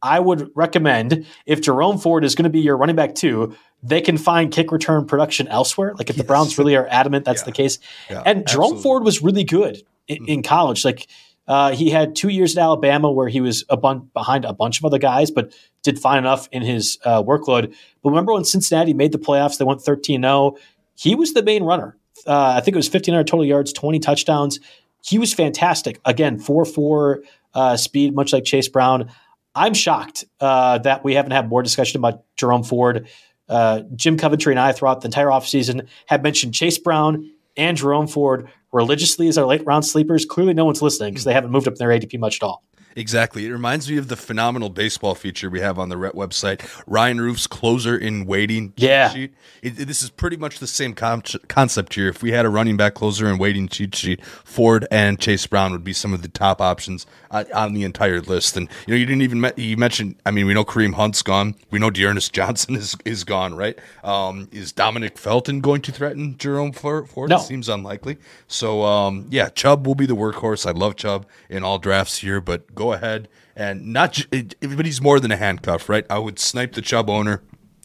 I would recommend if Jerome Ford is going to be your running back two, they can find kick return production elsewhere. Like if yes. the Browns really are adamant that's yeah. the case. Yeah, and Jerome absolutely. Ford was really good in, mm. in college. Like uh, he had two years at Alabama where he was a bun- behind a bunch of other guys, but did fine enough in his uh, workload. But remember when Cincinnati made the playoffs, they went 13 0. He was the main runner. Uh, I think it was 1,500 total yards, 20 touchdowns. He was fantastic. Again, 4 4 uh, speed, much like Chase Brown. I'm shocked uh, that we haven't had more discussion about Jerome Ford. Uh, Jim Coventry and I, throughout the entire offseason, have mentioned Chase Brown and Jerome Ford religiously as our late round sleepers. Clearly, no one's listening because they haven't moved up their ADP much at all.
Exactly. It reminds me of the phenomenal baseball feature we have on the Ret website. Ryan Rufe's closer in waiting.
Yeah.
Sheet. It, it, this is pretty much the same com- concept here. If we had a running back closer in waiting cheat sheet, Ford and Chase Brown would be some of the top options on, on the entire list. And you know, you didn't even me- you mentioned. I mean, we know Kareem Hunt's gone. We know D'Ernest Johnson [laughs] is is gone. Right? Um, is Demetric Felton going to threaten Jerome Ford?
No.
It seems unlikely. So um, yeah, Chubb will be the workhorse. I love Chubb in all drafts here, but go ahead and not, but he's more than a handcuff, right? I would snipe the Chubb owner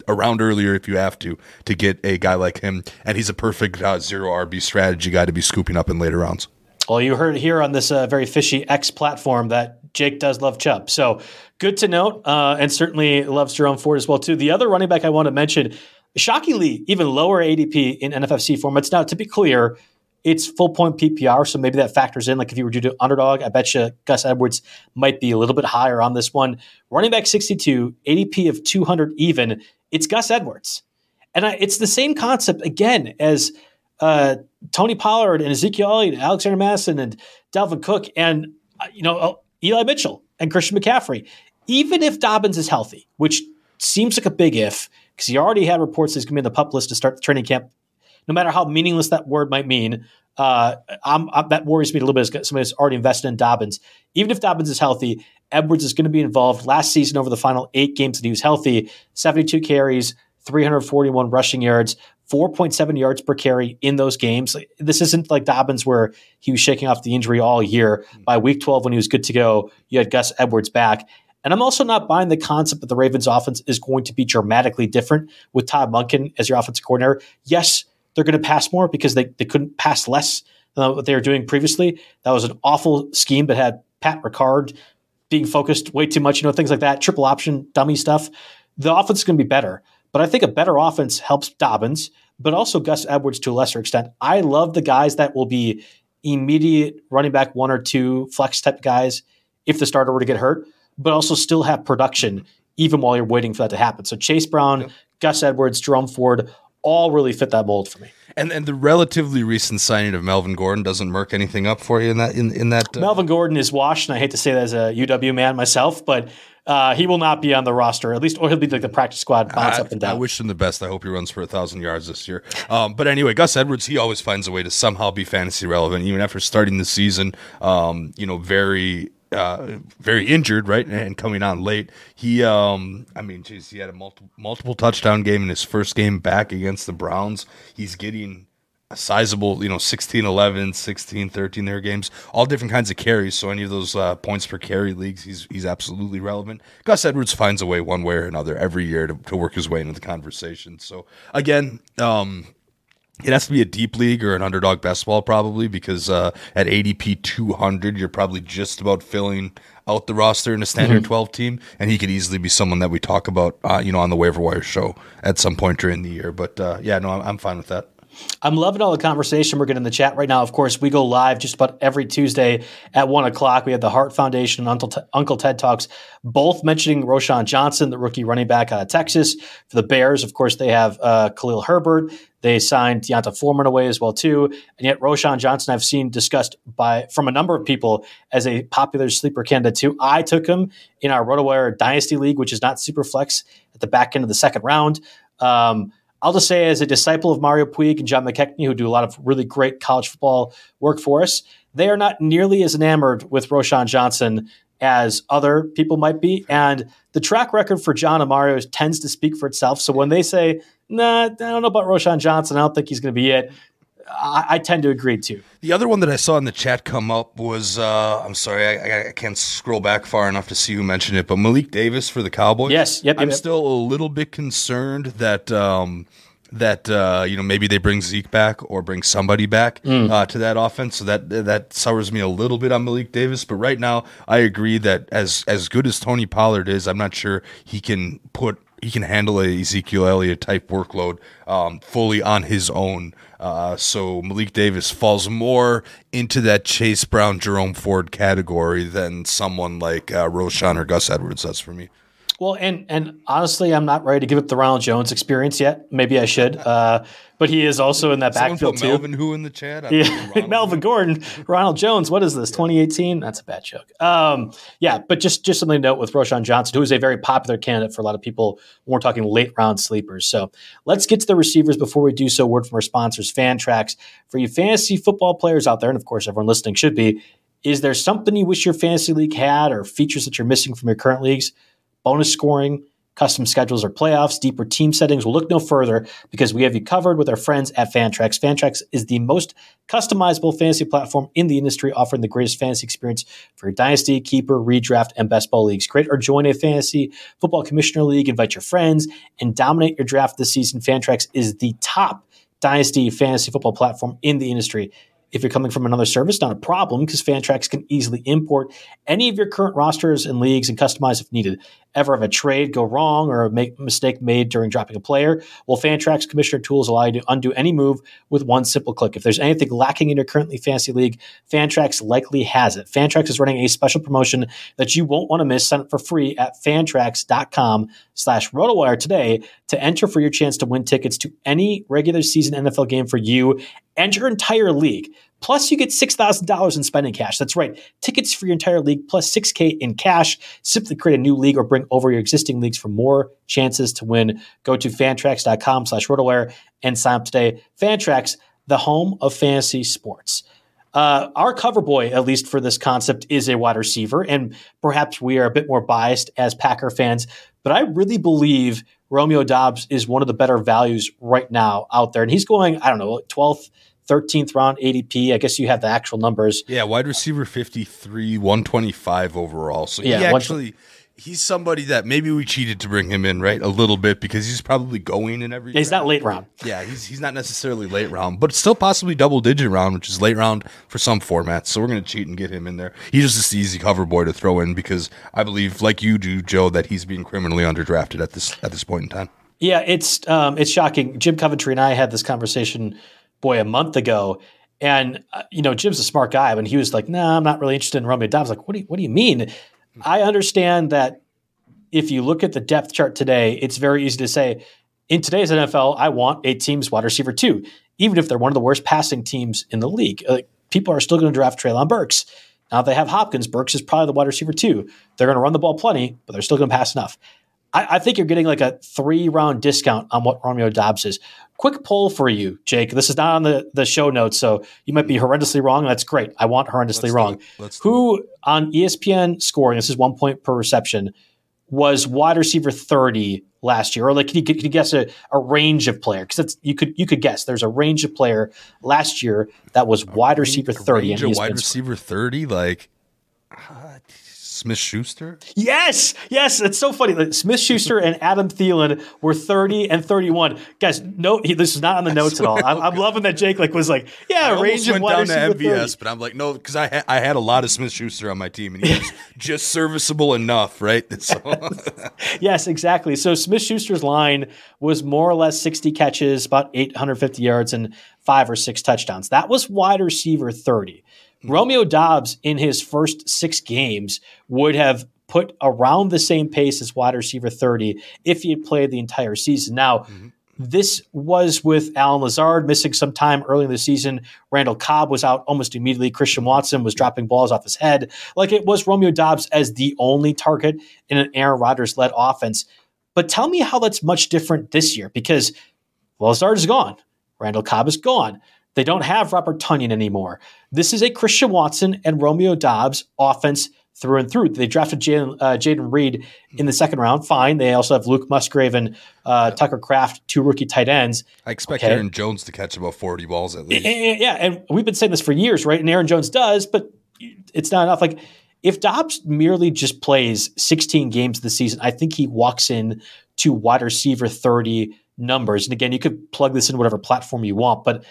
around earlier if you have to to get a guy like him, and he's a perfect uh, zero RB strategy guy to be scooping up in later rounds.
Well, you heard here on this uh, very fishy X platform that Jake does love Chubb, so good to note, uh, and certainly loves Jerome Ford as well too. The other running back I want to mention, shockingly, even lower ADP in NFFC formats. Now, to be clear, it's full point PPR, so maybe that factors in. Like if you were due to underdog, I bet you Gus Edwards might be a little bit higher on this one. Running back 62, ADP of 200 even. It's Gus Edwards. And I, it's the same concept again as uh, Tony Pollard and Ezekiel Elliott, and Alexander Mattison and Dalvin Cook and, uh, you know, uh, Eli Mitchell and Christian McCaffrey. Even if Dobbins is healthy, which seems like a big if, because he already had reports he's going to be in the pup list to start the training camp no matter how meaningless that word might mean, uh, I'm, I'm, that worries me a little bit as somebody who's already invested in Dobbins. Even if Dobbins is healthy, Edwards is going to be involved. Last season, over the final eight games that he was healthy, 72 carries, 341 rushing yards, 4.7 yards per carry in those games. This isn't like Dobbins where he was shaking off the injury all year. By week 12, when he was good to go, you had Gus Edwards back. And I'm also not buying the concept that the Ravens offense is going to be dramatically different with Todd Monken as your offensive coordinator. Yes, they're going to pass more because they, they couldn't pass less than what they were doing previously. That was an awful scheme that had Pat Ricard being focused way too much, you know, things like that, triple option, dummy stuff. The offense is going to be better. But I think a better offense helps Dobbins, but also Gus Edwards to a lesser extent. I love the guys that will be immediate running back one or two flex type guys if the starter were to get hurt, but also still have production even while you're waiting for that to happen. So Chase Brown. Gus Edwards, Jerome Ford, all really fit that mold for me.
And and the relatively recent signing of Melvin Gordon doesn't murk anything up for you in that in, in that.
Uh... Melvin Gordon is washed, and I hate to say that as a UW man myself, but uh, he will not be on the roster at least, or he'll be like the practice squad bounce
I,
up and down.
I wish him the best. I hope he runs for a thousand yards this year. Um, but anyway, Gus Edwards, he always finds a way to somehow be fantasy relevant, even after starting the season. Um, you know, very uh, very injured, right, and coming on late. He, um, I mean, geez, he had a multiple multiple touchdown game in his first game back against the Browns. He's getting a sizable, you know, 16, 11, 16, 13 their games, all different kinds of carries. So any of those uh, points per carry leagues, he's he's absolutely relevant. Gus Edwards finds a way one way or another every year to, to work his way into the conversation. So again, um, it has to be a deep league or an underdog best ball probably because uh, at ADP 200 you're probably just about filling out the roster in a standard mm-hmm. 12 team. And he could easily be someone that we talk about uh, you know on the waiver wire show at some point during the year. But uh, yeah no I'm, I'm fine with that
I'm loving all the conversation we're getting in the chat right now. Of course, we go live just about every Tuesday at one o'clock. We have the Hart Foundation and Uncle, Ted Talks, both mentioning Roschon Johnson, the rookie running back out of Texas. For the Bears, of course, they have uh, Khalil Herbert. They signed D'Onta Foreman away as well too, and yet Roschon Johnson I've seen discussed by from a number of people as a popular sleeper candidate too. I took him in our RotoWire Dynasty League, which is not super flex at the back end of the second round. Um, I'll just say, as a disciple of Mario Puig and John McKechnie, who do a lot of really great college football work for us, they are not nearly as enamored with Roschon Johnson as other people might be. And the track record for John and Mario tends to speak for itself. So when they say, nah, I don't know about Roschon Johnson, I don't think he's going to be it, I, I, tend to agree too.
The other one that I saw in the chat come up was uh, I'm sorry, I, I, can't scroll back far enough to see who mentioned it, but Malik Davis for the Cowboys.
Yes, yep.
I'm
yep.
still a little bit concerned that. Um, that uh, you know maybe they bring Zeke back or bring somebody back mm. uh, to that offense. So that that sours me a little bit on Malik Davis. But right now, I agree that as as good as Tony Pollard is, I'm not sure he can put he can handle a Ezekiel Elliott type workload um, fully on his own. Uh, so Malik Davis falls more into that Chase Brown, Jerome Ford category than someone like uh, Roschon or Gus Edwards does for me.
Well, and and honestly, I'm not ready to give up the Ronald Jones experience yet. Maybe I should. Uh, but he is also in that Someone backfield
too. Melvin who in the chat?
I [laughs] yeah, [laughs] Melvin Gordon, Ronald Jones. What is this? 2018? That's a bad joke. Um, yeah, but just just something to note with Roschon Johnson, who is a very popular candidate for a lot of people when we're talking late round sleepers. So let's get to the receivers before we do so. Word from our sponsors, Fantrax. For you fantasy football players out there, and of course everyone listening should be, is there something you wish your fantasy league had or features that you're missing from your current leagues? Bonus scoring custom schedules or playoffs, deeper team settings, will look no further because we have you covered with our friends at Fantrax. Fantrax is the most customizable fantasy platform in the industry, offering the greatest fantasy experience for your dynasty, keeper, redraft, and best ball leagues. Create or join a fantasy football commissioner league, invite your friends, and dominate your draft this season. Fantrax is the top dynasty fantasy football platform in the industry. If you're coming from another service, not a problem because Fantrax can easily import any of your current rosters and leagues and customize if needed. Ever have a trade go wrong or a make, mistake made during dropping a player? Well, Fantrax Commissioner tools allow you to undo any move with one simple click. If there's anything lacking in your currently fantasy league, Fantrax likely has it. Fantrax is running a special promotion that you won't want to miss. Sign up for free at fantrax.com slash rotowire today to enter for your chance to win tickets to any regular season NFL game for you and your entire league. Plus, you get $6,000 in spending cash. That's right. Tickets for your entire league plus 6K in cash. Simply create a new league or bring over your existing leagues for more chances to win. Go to fantrax.com slash rotowire and sign up today. Fantrax, the home of fantasy sports. Uh, our cover boy, at least for this concept, is a wide receiver, and perhaps we are a bit more biased as Packer fans, but I really believe Romeo Doubs is one of the better values right now out there. And he's going, I don't know, 12th, 13th round ADP. I guess you have the actual numbers.
Yeah, wide receiver 53, 125 overall. So yeah, he actually he's somebody that maybe we cheated to bring him in, right? A little bit because he's probably going in every.
Yeah, he's not late round.
Yeah, he's he's not necessarily late round, but still possibly double digit round, which is late round for some formats. So we're gonna cheat and get him in there. He's just an easy cover boy to throw in because I believe, like you do, Joe, that he's being criminally underdrafted at this at this point in time.
Yeah, it's um, it's shocking. Jim Coventry and I had this conversation boy, a month ago. And uh, you know, Jim's a smart guy, When he was like, "No, nah, I'm not really interested in Romeo Doubs." Like, what do you, what do you mean? I understand that if you look at the depth chart today, it's very easy to say in today's NFL, I want a team's wide receiver two, even if they're one of the worst passing teams in the league. Like, people are still going to draft Treylon Burks. Now they have Hopkins. Burks is probably the wide receiver two. They're going to run the ball plenty, but they're still going to pass enough. I, I, think you're getting like a three round discount on what Romeo Doubs is. Quick poll for you, Jake. This is not on the, the show notes, so you might be horrendously wrong. That's great. I want horrendously Let's wrong. Who on ESPN scoring, this is one point per reception, was wide receiver 30 last year? Or like, can you, can you guess a, a range of player? Because you could you could guess there's a range of player last year that was wide receiver 30.
A wide receiver 30? Like, Smith Schuster?
Yes, yes, it's so funny. Smith Schuster and Adam Thielen were 30 and 31. Guys, no, he, this is not on the notes at all. I'm, I'm, loving that Jake like was like, yeah,
I
range
went
of
down
to MVS,
but I'm like, no, because I ha- I had a lot of Smith Schuster on my team, and he was [laughs] just serviceable enough, right? [laughs] So. [laughs]
yes, exactly. So Smith Schuster's line was more or less 60 catches, about 850 yards, and five or six touchdowns. That was wide receiver 30. Romeo Doubs in his first six games would have put around the same pace as wide receiver 30 if he had played the entire season. Now, mm-hmm. this was with Allen Lazard missing some time early in the season. Randall Cobb was out almost immediately. Christian Watson was dropping balls off his head. Like it was Romeo Doubs as the only target in an Aaron Rodgers led offense. But tell me how that's much different this year because Lazard is gone. Randall Cobb is gone. They don't have Robert Tonyan anymore. This is a Christian Watson and Romeo Doubs offense through and through. They drafted uh, Jayden Reed in the second round. Fine. They also have Luke Musgrave and uh, Tucker Kraft, two rookie tight ends.
I expect okay. Aaron Jones to catch about 40 balls at least.
Yeah. And we've been saying this for years, right? And Aaron Jones does, but it's not enough. Like, if Doubs merely just plays 16 games this season, I think he walks in to wide receiver 30 numbers. And again, you could plug this in whatever platform you want, but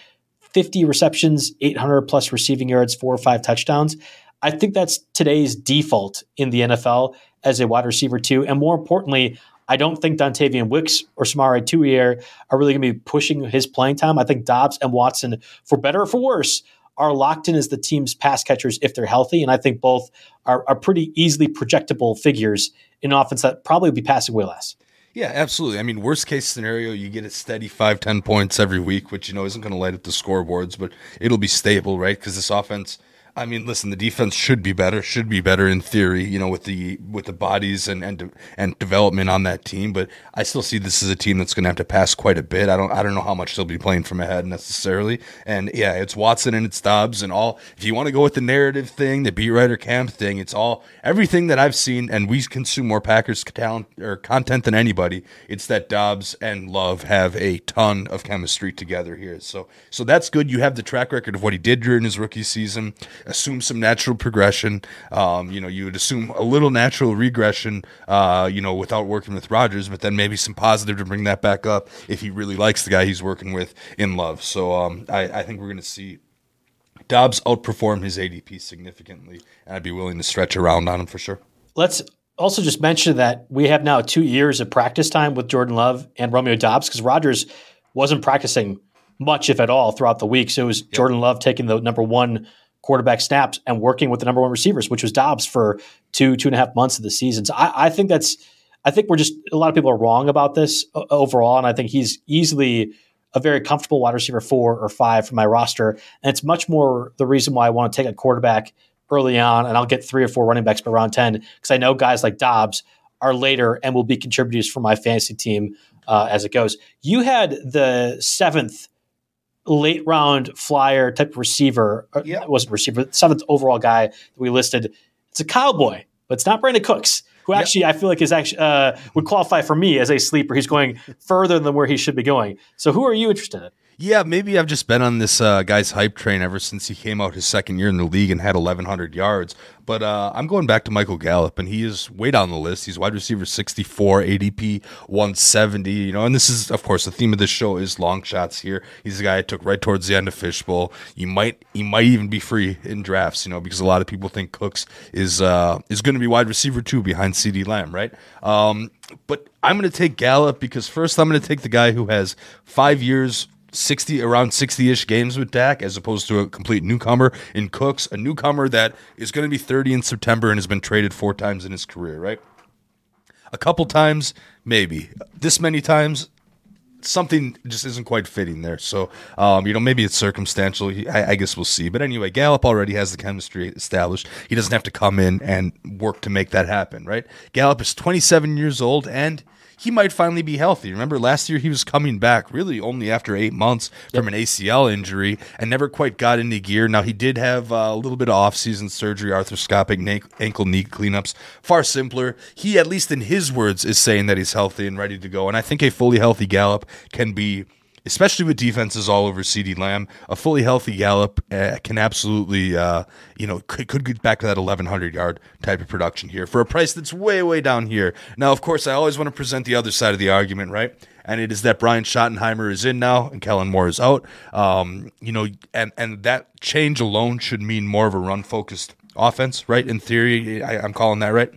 50 receptions, 800 plus receiving yards, four or five touchdowns. I think that's today's default in the NFL as a wide receiver two. And more importantly, I don't think Dontayvion Wicks or Samori Toure are really going to be pushing his playing time. I think Doubs and Watson, for better or for worse, are locked in as the team's pass catchers if they're healthy. And I think both are, are pretty easily projectable figures in offense that probably will be passing way less.
Yeah, absolutely. I mean, worst case scenario, you get a steady five, ten points every week, which you know isn't going to light up the scoreboards, but it'll be stable, right? Because this offense I mean, listen, the defense should be better, should be better in theory, you know, with the with the bodies and and and development on that team. But I still see this as a team that's going to have to pass quite a bit. I don't I don't know how much they'll be playing from ahead necessarily. And yeah, it's Watson and it's Doubs and all. If you want to go with the narrative thing, the beat writer camp thing, it's all everything that I've seen, and we consume more Packers talent or content than anybody. It's that Doubs and Love have a ton of chemistry together here. So so that's good. You have the track record of what he did during his rookie season assume some natural progression. Um, you know, you would assume a little natural regression, uh, you know, without working with Rodgers, but then maybe some positive to bring that back up if he really likes the guy he's working with in love. So um, I, I think we're going to see Doubs outperform his ADP significantly, and I'd be willing to stretch around on him for sure.
Let's also just mention that we have now two years of practice time with Jordan Love and Romeo Doubs because Rodgers wasn't practicing much, if at all, throughout the week. So it was yep. Jordan Love taking the number one quarterback snaps and working with the number one receivers, which was Doubs for two, two and a half months of the season. So I, I think that's, I think we're just, a lot of people are wrong about this overall. And I think he's easily a very comfortable wide receiver four or five for my roster. And it's much more the reason why I want to take a quarterback early on and I'll get three or four running backs by round 10 because I know guys like Doubs are later and will be contributors for my fantasy team uh, as it goes. You had the seventh late round flyer type receiver. Uh, yeah. wasn't receiver, seventh overall guy that we listed. It's a cowboy, but it's not Brandin Cooks, who actually yep. I feel like is actually uh, would qualify for me as a sleeper. He's going further than where he should be going. So who are you interested in?
Yeah, maybe I've just been on this uh, guy's hype train ever since he came out his second year in the league and had 1,100 yards. But uh, I'm going back to Michael Gallup, and he is way down the list. He's wide receiver 64, ADP 170. You know, and this is, of course, the theme of this show is long shots here. He's a guy I took right towards the end of Fishbowl. You might, he might even be free in drafts. You know, because a lot of people think Cooks is uh, is going to be wide receiver two behind CeeDee Lamb, right? Um, but I'm going to take Gallup because first I'm going to take the guy who has five years 60 around 60-ish games with Dak as opposed to a complete newcomer in Cooks, a newcomer that is going to be 30 in September and has been traded four times in his career, right? A couple times, maybe. This many times, something just isn't quite fitting there. So, um, you know, maybe it's circumstantial. I, I, guess we'll see. But anyway, Gallup already has the chemistry established. He doesn't have to come in and work to make that happen, right? Gallup is 27 years old and – he might finally be healthy. Remember last year he was coming back really only after eight months yep. from an ACL injury and never quite got into gear. Now he did have uh, a little bit of off-season surgery, arthroscopic ankle knee cleanups, far simpler. He, at least in his words, is saying that he's healthy and ready to go. And I think a fully healthy Gallup can be especially with defenses all over CeeDee Lamb. A fully healthy Gallup uh, can absolutely, uh, you know, could, could get back to that 1,100 yard type of production here for a price that's way, way down here. Now, of course, I always want to present the other side of the argument, right? And it is that Brian Schottenheimer is in now and Kellen Moore is out. Um, you know, and, and that change alone should mean more of a run focused offense, right? In theory, I, I'm calling that right.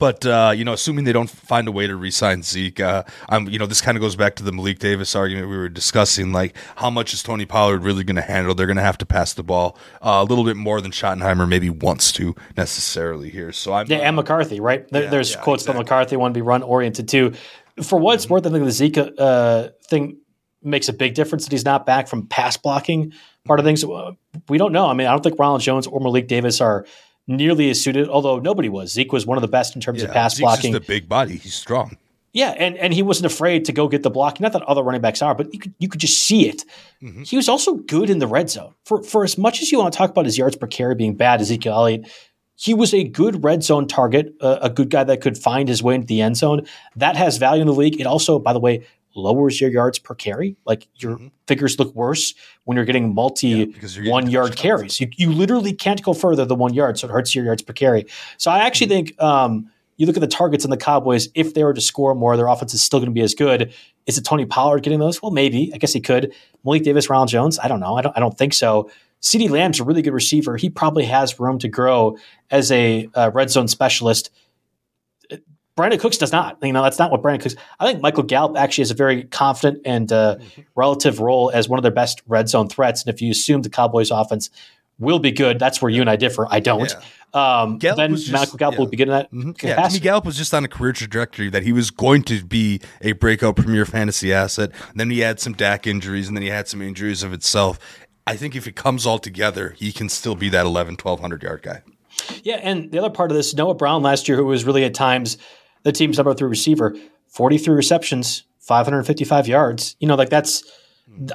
But uh, you know, assuming they don't find a way to re-sign Zeke, uh, I'm you know this kind of goes back to the Malik Davis argument we were discussing. Like, how much is Tony Pollard really going to handle? They're going to have to pass the ball uh, a little bit more than Schottenheimer maybe wants to necessarily here. So I'm
yeah, and McCarthy, right? There, yeah, there's yeah, quotes exactly. from McCarthy want to be run oriented too. For what it's mm-hmm. worth, I think the Zeke uh, thing makes a big difference that he's not back from pass blocking part of things. We don't know. I mean, I don't think Ronald Jones or Malik Davis are nearly as suited, although nobody was. Zeke was one of the best in terms yeah, of pass
Zeke's
blocking.
Just a big body. He's strong.
Yeah, and, and he wasn't afraid to go get the block. Not that other running backs are, but you could you could just see it. Mm-hmm. He was also good in the red zone. For for as much as you want to talk about his yards per carry being bad, Ezekiel Elliott, he was a good red zone target, uh, a good guy that could find his way into the end zone. That has value in the league. It also, by the way, lowers your yards per carry. Like your mm-hmm. figures look worse when you're getting multi yeah, one yard carries. You, you literally can't go further than one yard, so it hurts your yards per carry. So I actually mm-hmm. think um, you look at the targets in the Cowboys. If they were to score more, their offense is still going to be as good. Is it Tony Pollard getting those? Well, maybe. I guess he could. Malik Davis, Ronald Jones. I don't know. I don't. I don't think so. CeeDee Lamb's a really good receiver. He probably has room to grow as a uh, red zone specialist. Brandin Cooks does not. You know, that's not what Brandin Cooks. I think Michael Gallup actually has a very confident and uh, mm-hmm. relative role as one of their best red zone threats. And if you assume the Cowboys' offense will be good, that's where you and I differ. I don't. Yeah. Um, Gallup then just, Michael Gallup yeah. will be good in that.
Mm-hmm. Yeah, Jimmy Gallup was just on a career trajectory that he was going to be a breakout premier fantasy asset. And then he had some DAC injuries, and then he had some injuries of itself. I think if it comes all together, he can still be that 11, 1200 yard guy.
Yeah, and the other part of this, Noah Brown last year, who was really at times the team's number three receiver, 43 receptions, 555 yards. You know, like that's,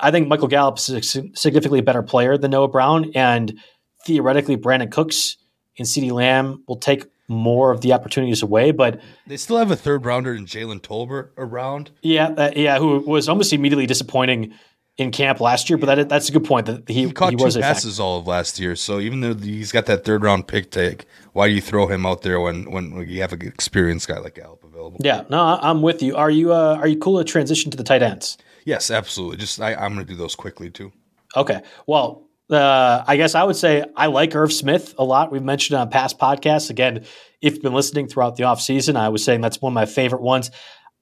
I think Michael Gallup's a significantly better player than Noah Brown. And theoretically, Brandin Cooks and CeeDee Lamb will take more of the opportunities away. But
they still have a third rounder in Jalen Tolbert around.
Yeah, uh, yeah, who was almost immediately disappointing in camp last year. But that, that's a good point that he,
he caught
he
two passes all of last year. So even though he's got that third round pick take, why do you throw him out there when when you have an experienced guy like Gallup available?
Yeah, no, I'm with you. Are you uh, are you cool to transition to the tight ends?
Yes, absolutely. Just I, I'm going to do those quickly too.
Okay. Well, uh, I guess I would say I like Irv Smith a lot. We've mentioned on past podcasts. Again, if you've been listening throughout the offseason, I was saying that's one of my favorite ones.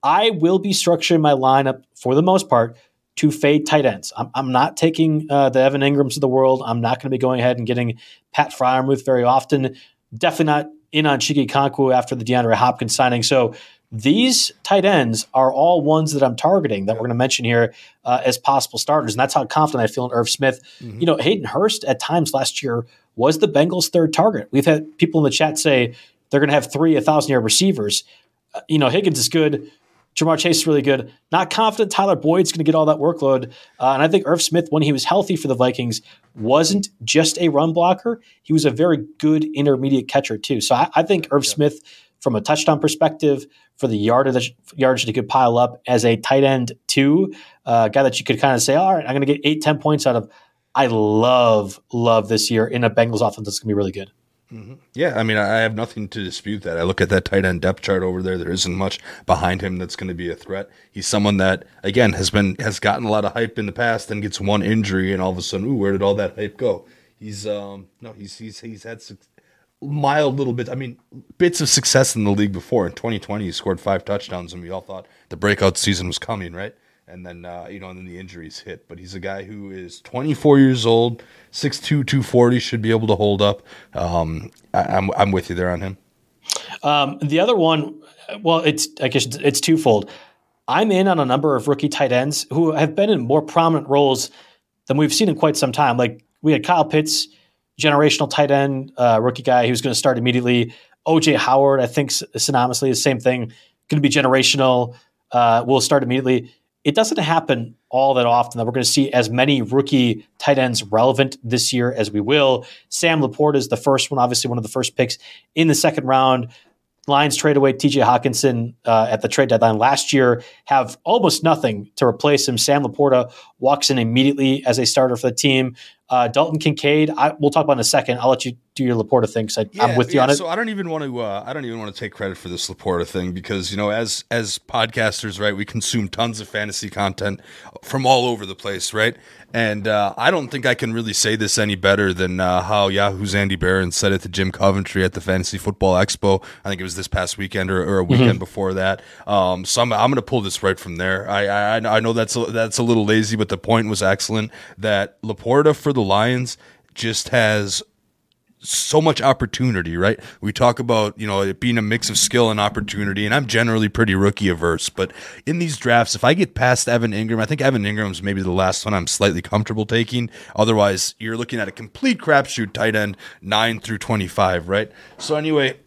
I will be structuring my lineup for the most part to fade tight ends. I'm, I'm not taking uh, the Evan Engrams of the world. I'm not going to be going ahead and getting Pat Freiermuth very often. Definitely not in on Chig Okonkwo after the DeAndre Hopkins signing. So these tight ends are all ones that I'm targeting that we're going to mention here uh, as possible starters. And that's how confident I feel in Irv Smith. Mm-hmm. You know, Hayden Hurst at times last year was the Bengals' third target. We've had people in the chat say they're going to have three 1,000 yard receivers. Uh, you know, Higgins is good. Ja'Marr Chase is really good. Not confident Tyler Boyd's going to get all that workload. Uh, and I think Irv Smith, when he was healthy for the Vikings, wasn't just a run blocker. He was a very good intermediate catcher, too. So I, I think Irv yeah. Smith, from a touchdown perspective, for the yardage, yardage that he could pile up as a tight end, too, uh, a guy that you could kind of say, all right, I'm going to get eight, 10 points out of. I love, love this year in a Bengals offense that's going to be really good.
Mm-hmm. Yeah, I mean, I have nothing to dispute that. I look at that tight end depth chart over there. There isn't much behind him that's going to be a threat. He's someone that, again, has been has gotten a lot of hype in the past, and gets one injury, and all of a sudden, ooh, where did all that hype go? He's um no, he's he's he's had su- mild little bits. I mean, bits of success in the league before. In 2020, he scored five touchdowns, and we all thought the breakout season was coming, right? And then uh, you know, and then the injuries hit. But he's a guy who is 24 years old, 6'2", 240, should be able to hold up. Um, I, am I'm, I'm with you there on him.
Um, the other one, well, it's I guess it's twofold. I'm in on a number of rookie tight ends who have been in more prominent roles than we've seen in quite some time. Like we had Kyle Pitts, generational tight end, uh, rookie guy who's going to start immediately. OJ Howard, I think synonymously the same thing, going to be generational. Uh, will start immediately it doesn't happen all that often that we're going to see as many rookie tight ends relevant this year as we will. Sam LaPorta is the first one, obviously one of the first picks in the second round. Lions trade away TJ Hockenson uh, at the trade deadline last year, have almost nothing to replace him. Sam LaPorta walks in immediately as a starter for the team. Uh, Dalton Kincaid, I, we'll talk about in a second. I'll let you do your LaPorta thing because yeah, I'm with you
yeah,
on it.
So I don't even want to. Uh, I don't even want to take credit for this LaPorta thing because you know, as as podcasters, right, we consume tons of fantasy content from all over the place, right? And uh, I don't think I can really say this any better than uh, how Yahoo's Andy Behrens said it to Jim Coventry at the Fantasy Football Expo. I think it was this past weekend or, or a weekend mm-hmm. before that. Um, so I'm, I'm going to pull this right from there. I, I I know that's a, that's a little lazy, but the point was excellent. That LaPorta for the Lions just has so much opportunity, right? We talk about, you know, it being a mix of skill and opportunity, and I'm generally pretty rookie averse, but in these drafts, if I get past Evan Engram, I think Evan Engram's maybe the last one I'm slightly comfortable taking. Otherwise, you're looking at a complete crapshoot tight end, 9 through 25, right? So anyway,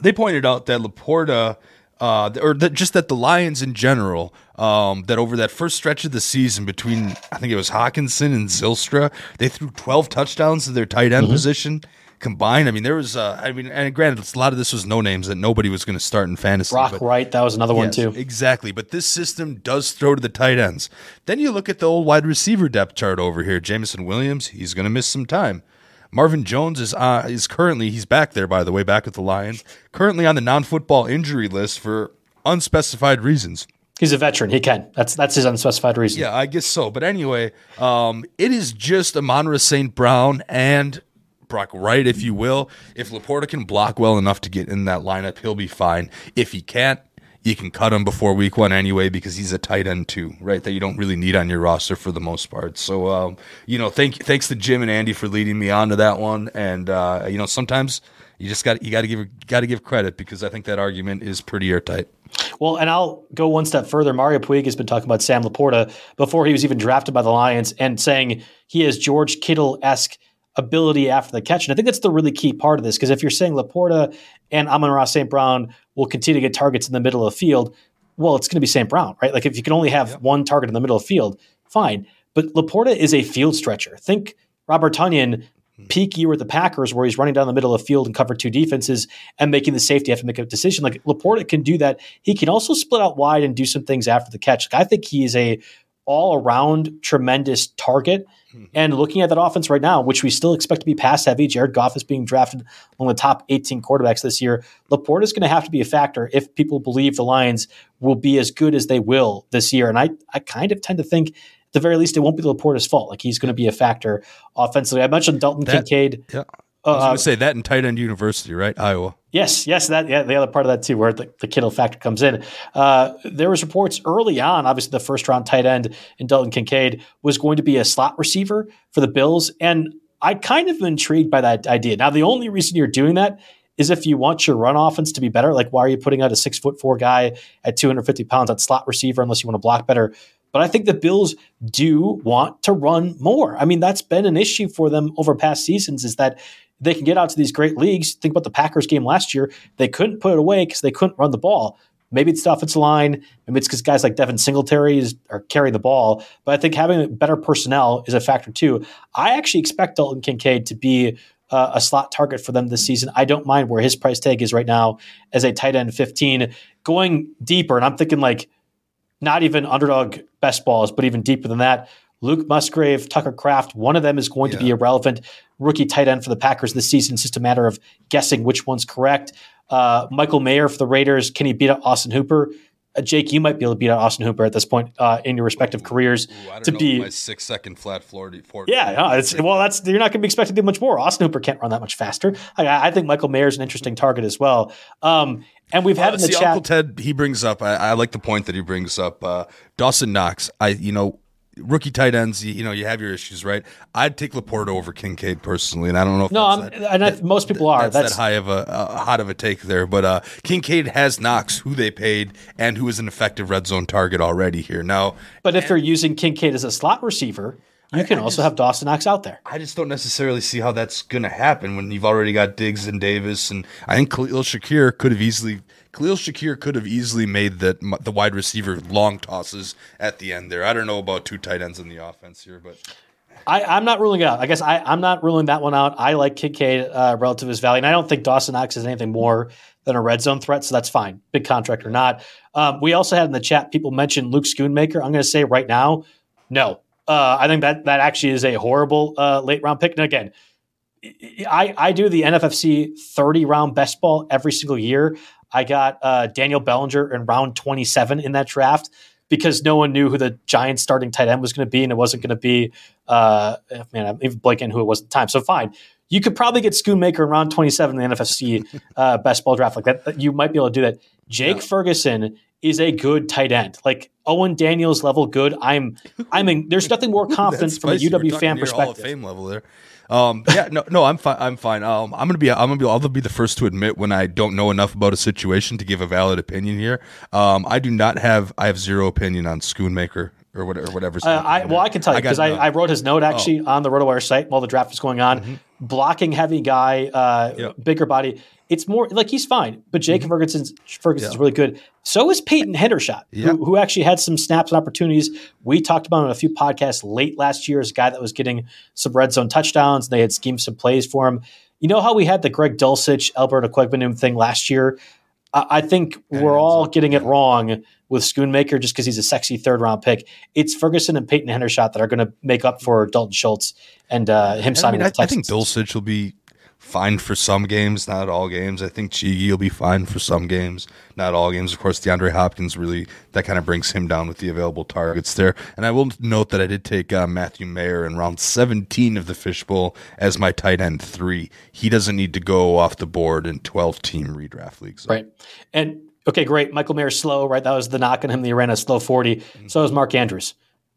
they pointed out that LaPorta – uh, or that just that the Lions in general, um, that over that first stretch of the season between I think it was Hockenson and Zylstra, they threw 12 touchdowns to their tight end mm-hmm. position. combined, I mean, there was, uh, I mean, and granted, a lot of this was no names that nobody was going to start in fantasy.
Brock
but-
Wright, that was another one too.
Exactly. But this system does throw to the tight ends. Then you look at the old wide receiver depth chart over here. Jameson Williams, he's going to miss some time. Marvin Jones is uh, is currently he's back there by the way, back with the Lions. Currently on the non-football injury list for unspecified reasons.
He's a veteran. He can. That's that's his unspecified reason.
Yeah, I guess so. But anyway, um, it is just Amon-Ra St. Brown and Brock Wright, if you will. If Laporta can block well enough to get in that lineup, he'll be fine. If he can't, you can cut him before week one anyway because he's a tight end too, right? That you don't really need on your roster for the most part. So, um, you know, thank thanks to Jim and Andy for leading me on to that one. And uh, you know, sometimes you just got you got to give got to give credit because I think that argument is pretty airtight.
Well, and I'll go one step further. Mario Puig has been talking about Sam Laporta before he was even drafted by the Lions and saying he has George Kittle esque ability after the catch. And I think that's the really key part of this because if you're saying Laporta and Amon-Ra St. Brown will continue to get targets in the middle of the field, well, it's going to be St. Brown, right? Like if you can only have one target in the middle of the field, fine. But Laporta is a field stretcher. Think Robert Tonyan peak year with the Packers where he's running down the middle of the field and cover two defenses and making the safety have to make a decision. Like Laporta can do that. He can also split out wide and do some things after the catch. Like I think he is a all around tremendous target. Mm-hmm. And looking at that offense right now, which we still expect to be pass heavy, Jared Goff is being drafted among the top 18 quarterbacks this year. Laporta is going to have to be a factor if people believe the Lions will be as good as they will this year. And I, I kind of tend to think, at the very least, it won't be Laporta's fault. Like he's going to be a factor offensively. I mentioned Dalton
That-
Kincaid.
Yeah. I was
Uh,
going to say that in tight end university, right? Iowa.
Yes, yes, that yeah, the other part of that too, where the, the Kittle factor comes in. Uh, there was reports early on, obviously the first round tight end in Dalton Kincaid was going to be a slot receiver for the Bills, and I kind of am intrigued by that idea. Now, the only reason you're doing that is if you want your run offense to be better. Like, why are you putting out a six foot four guy at 250 pounds at slot receiver unless you want to block better? But I think the Bills do want to run more. I mean, that's been an issue for them over past seasons is that they can get out to these great leagues. Think about the Packers game last year. They couldn't put it away because they couldn't run the ball. Maybe it's the offensive line. Maybe it's because guys like Devin Singletary is, are carry the ball. But I think having better personnel is a factor too. I actually expect Dalton Kincaid to be uh, a slot target for them this season. I don't mind where his price tag is right now as a tight end 15. Going deeper, and I'm thinking like not even underdog best balls, but even deeper than that. Luke Musgrave, Tucker Kraft, one of them is going to be a relevant rookie tight end for the Packers this season. It's just a matter of guessing which one's correct. Uh, Michael Mayer for the Raiders, can he beat out Austin Hooper? Uh, Jake, you might be able to beat out Austin Hooper at this point uh, in your respective careers
Ooh, I don't
to
know
be.
my six second flat floor. floor
Yeah, no, it's, well, that's you're not going to be expected to do much more. Austin Hooper can't run that much faster. I, I think Michael Mayer is an interesting target as well. Um, and we've had
Uh,
in the
see,
chat.
Uncle Ted, he brings up. I, I like the point that he brings up. Uh, Dawson Knox. I, you know, rookie tight ends. You, you know, you have your issues, right? I'd take Laporta over Kincaid personally, and I don't know if
no,
that's
I'm,
that,
and I, most people are.
that's,
That's,
that high of a uh, hot of a take there. But uh, Kincaid has Knox, who they paid, and who is an effective red zone target already here. Now,
But if they're using Kincaid as a slot receiver, you can also have Dawson Knox out there.
I just don't necessarily see how that's going to happen when you've already got Diggs and Davis, and I think Khalil Shakir could have easily Khalil Shakir could have easily made that the wide receiver long tosses at the end there. I don't know about two tight ends in the offense here, but
I, I'm not ruling it out. I guess I, I'm not ruling that one out. I like Kincaid uh, relative to his value, and I don't think Dawson Knox is anything more than a red zone threat, so that's fine, big contract or not. Um, we also had in the chat people mentioned Luke Schoonmaker. I'm going to say right now, no. Uh, I think that that actually is a horrible uh, late round pick. And again, I, I do the NFFC 30 round best ball every single year. I got uh, Daniel Bellinger in round 27 in that draft because no one knew who the Giants starting tight end was going to be, and it wasn't going to be, uh, man, I'm even blanking who it was at the time. So fine. You could probably get Schoonmaker in round 27 in the NFFC uh, best ball draft like that. You might be able to do that. Jake Ferguson is a good tight end, like Owen Daniels level good. I'm, I'm in, there's [laughs] nothing more confident from a UW fan
near Hall of. Fame level there. Um, yeah, no, no, I'm fine. I'm fine. Um, I'm gonna be, I'm gonna be, I'll be the first to admit when I don't know enough about a situation to give a valid opinion here. Um, I do not have, I have zero opinion on Schoonmaker or whatever, whatever.
Uh, I, well, I can tell you because I, I, wrote his note actually
Oh.
on the RotoWire site while the draft was going on.
Mm-hmm.
Blocking heavy guy, uh,
Yep.
bigger body. It's more like he's fine, but Jacob
Mm-hmm.
Ferguson's Ferguson's really good. So is Peyton Hendershot,
Yeah.
who, who actually had some snaps and opportunities. We talked about him in a few podcasts late last year as a guy that was getting some red zone touchdowns. And They had schemed some plays for him. you know how we had the Greg Dulcich, Alberto Okwuegbunam thing last year? I, I think we're all getting it wrong with Schoonmaker just because he's a sexy third round pick. It's Ferguson and Peyton Hendershot that are going to make up for Dalton Schultz and uh, him
And I,
signing
mean, I, I think Dulcich will be fine for some games, not all games. I think Chigi will be fine for some games, not all games. Of course, DeAndre Hopkins really that kind of brings him down with the available targets there. And I will note that I did take uh, Matthew Mayer in round 17 of the Fishbowl as my tight end three. He doesn't need to go off the board in 12 team redraft leagues.
Right. And okay, great. Michael Mayer slow, right? That was the knock on him. He ran a slow 40.
Mm-hmm.
So is Mark Andrews.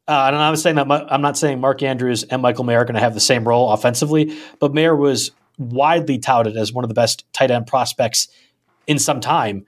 Uh, and I'm saying that I'm not saying Mark Andrews and Michael Mayer are going to have the same role offensively, but Mayer was widely touted as one of the best tight end prospects in some time.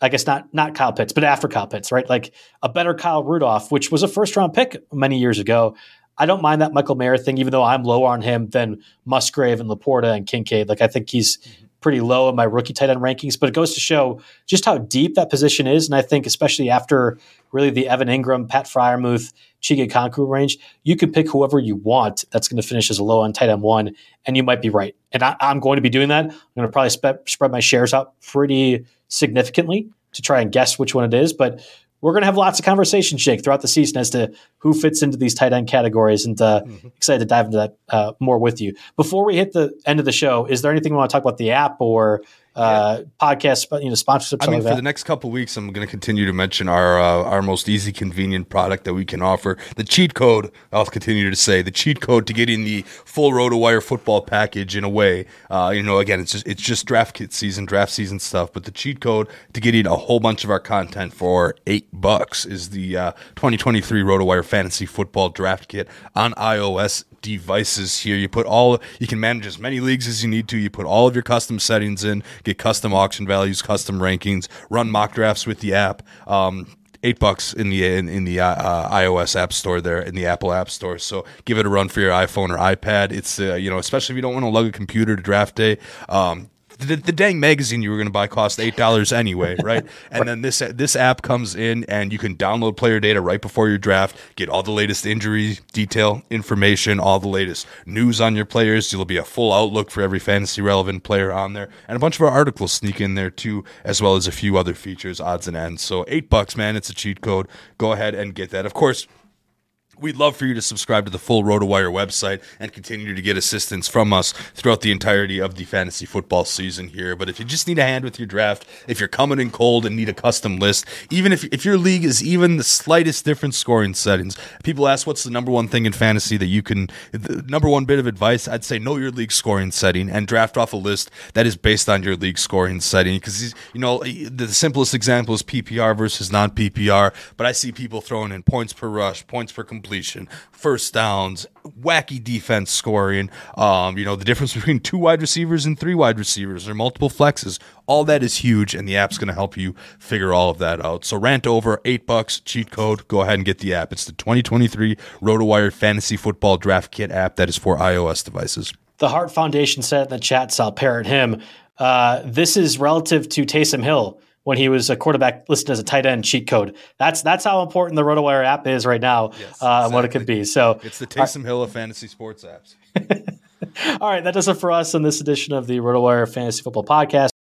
I guess not not Kyle Pitts, but after Kyle Pitts, right? Like a better Kyle Rudolph, which was a first round pick many years ago. I don't mind that Michael Mayer thing, even though I'm lower on him than Musgrave and LaPorta and Kincaid. Like I think he's pretty low in my rookie tight end rankings, but it goes to show just how deep that position is. And I think especially after really the Evan Engram, Pat Freiermuth, Chig Okonkwo range, you can pick whoever you want that's going to finish as a low on tight end one, and you might be right. And I, I'm going to be doing that. I'm going to probably spe- spread my shares out pretty significantly to try and guess which one it is. But we're going to have lots of conversation, Jake, throughout the season as to who fits into these tight end categories, and uh, excited to dive into that uh, more with you. Before we hit the end of the show, is there anything we want to talk about the app or uh, podcast, you know, sponsorships?
I mean,
like
for the next couple weeks, I'm going to continue to mention our uh, our most easy, convenient product that we can offer. The cheat code. I'll continue to say the cheat code to get in the full RotoWire football package. In a way, uh, you know, again, it's just it's just draft kit season, draft season stuff. But the cheat code to get in a whole bunch of our content for eight bucks is the uh, 2023 RotoWire Fantasy Football Draft Kit on iOS devices here. You put all you can manage as many leagues as you need to. You put all of your custom settings in, get custom auction values, custom rankings, run mock drafts with the app. Um, Eight bucks in the in, in the uh, iOS App Store there in the Apple App Store. So give it a run for your iPhone or iPad. It's uh, you know especially if you don't want to lug a computer to draft day. Um, the, the dang magazine you were going to buy cost eight dollars anyway, [laughs] right? And then this this app comes in, and you can download player data right before your draft, get all the latest injury detail information, all the latest news on your players. There'll be a full outlook for every fantasy relevant player on there, and a bunch of our articles sneak in there too, as well as a few other features, odds and ends. So eight bucks, man, it's a cheat code. Go ahead and get that. Of course. We'd love for you to subscribe to the full RotoWire website and continue to get assistance from us throughout the entirety of the fantasy football season here. But if you just need a hand with your draft, if you're coming in cold and need a custom list, even if, if your league is even the slightest different scoring settings, people ask what's the number one thing in fantasy that you can, the number one bit of advice, I'd say know your league scoring setting and draft off a list that is based on your league scoring setting. Because, you know, the simplest example is PPR versus non PPR, but I see people throwing in points per rush, points per completion completion, first downs, wacky defense scoring. Um, you know, the difference between [laughs] two wide receivers and three wide receivers or multiple flexes. All that is huge, and the app's going to help you figure all of that out. So rant over eight bucks cheat code. Go ahead and get the app. It's the 2023 RotoWire Fantasy Football Draft Kit app that is for iOS devices.
The Hart Foundation said in the chat, so I'll parrot him. Uh, this is relative to Taysom Hill when he was a quarterback listed as a tight end cheat code. That's that's how important the RotoWire app is right now
Yes,
uh, and what it could be. So
It's the Taysom Hill of fantasy sports apps. [laughs]
all right, that does it for us in this edition of the RotoWire Fantasy Football Podcast.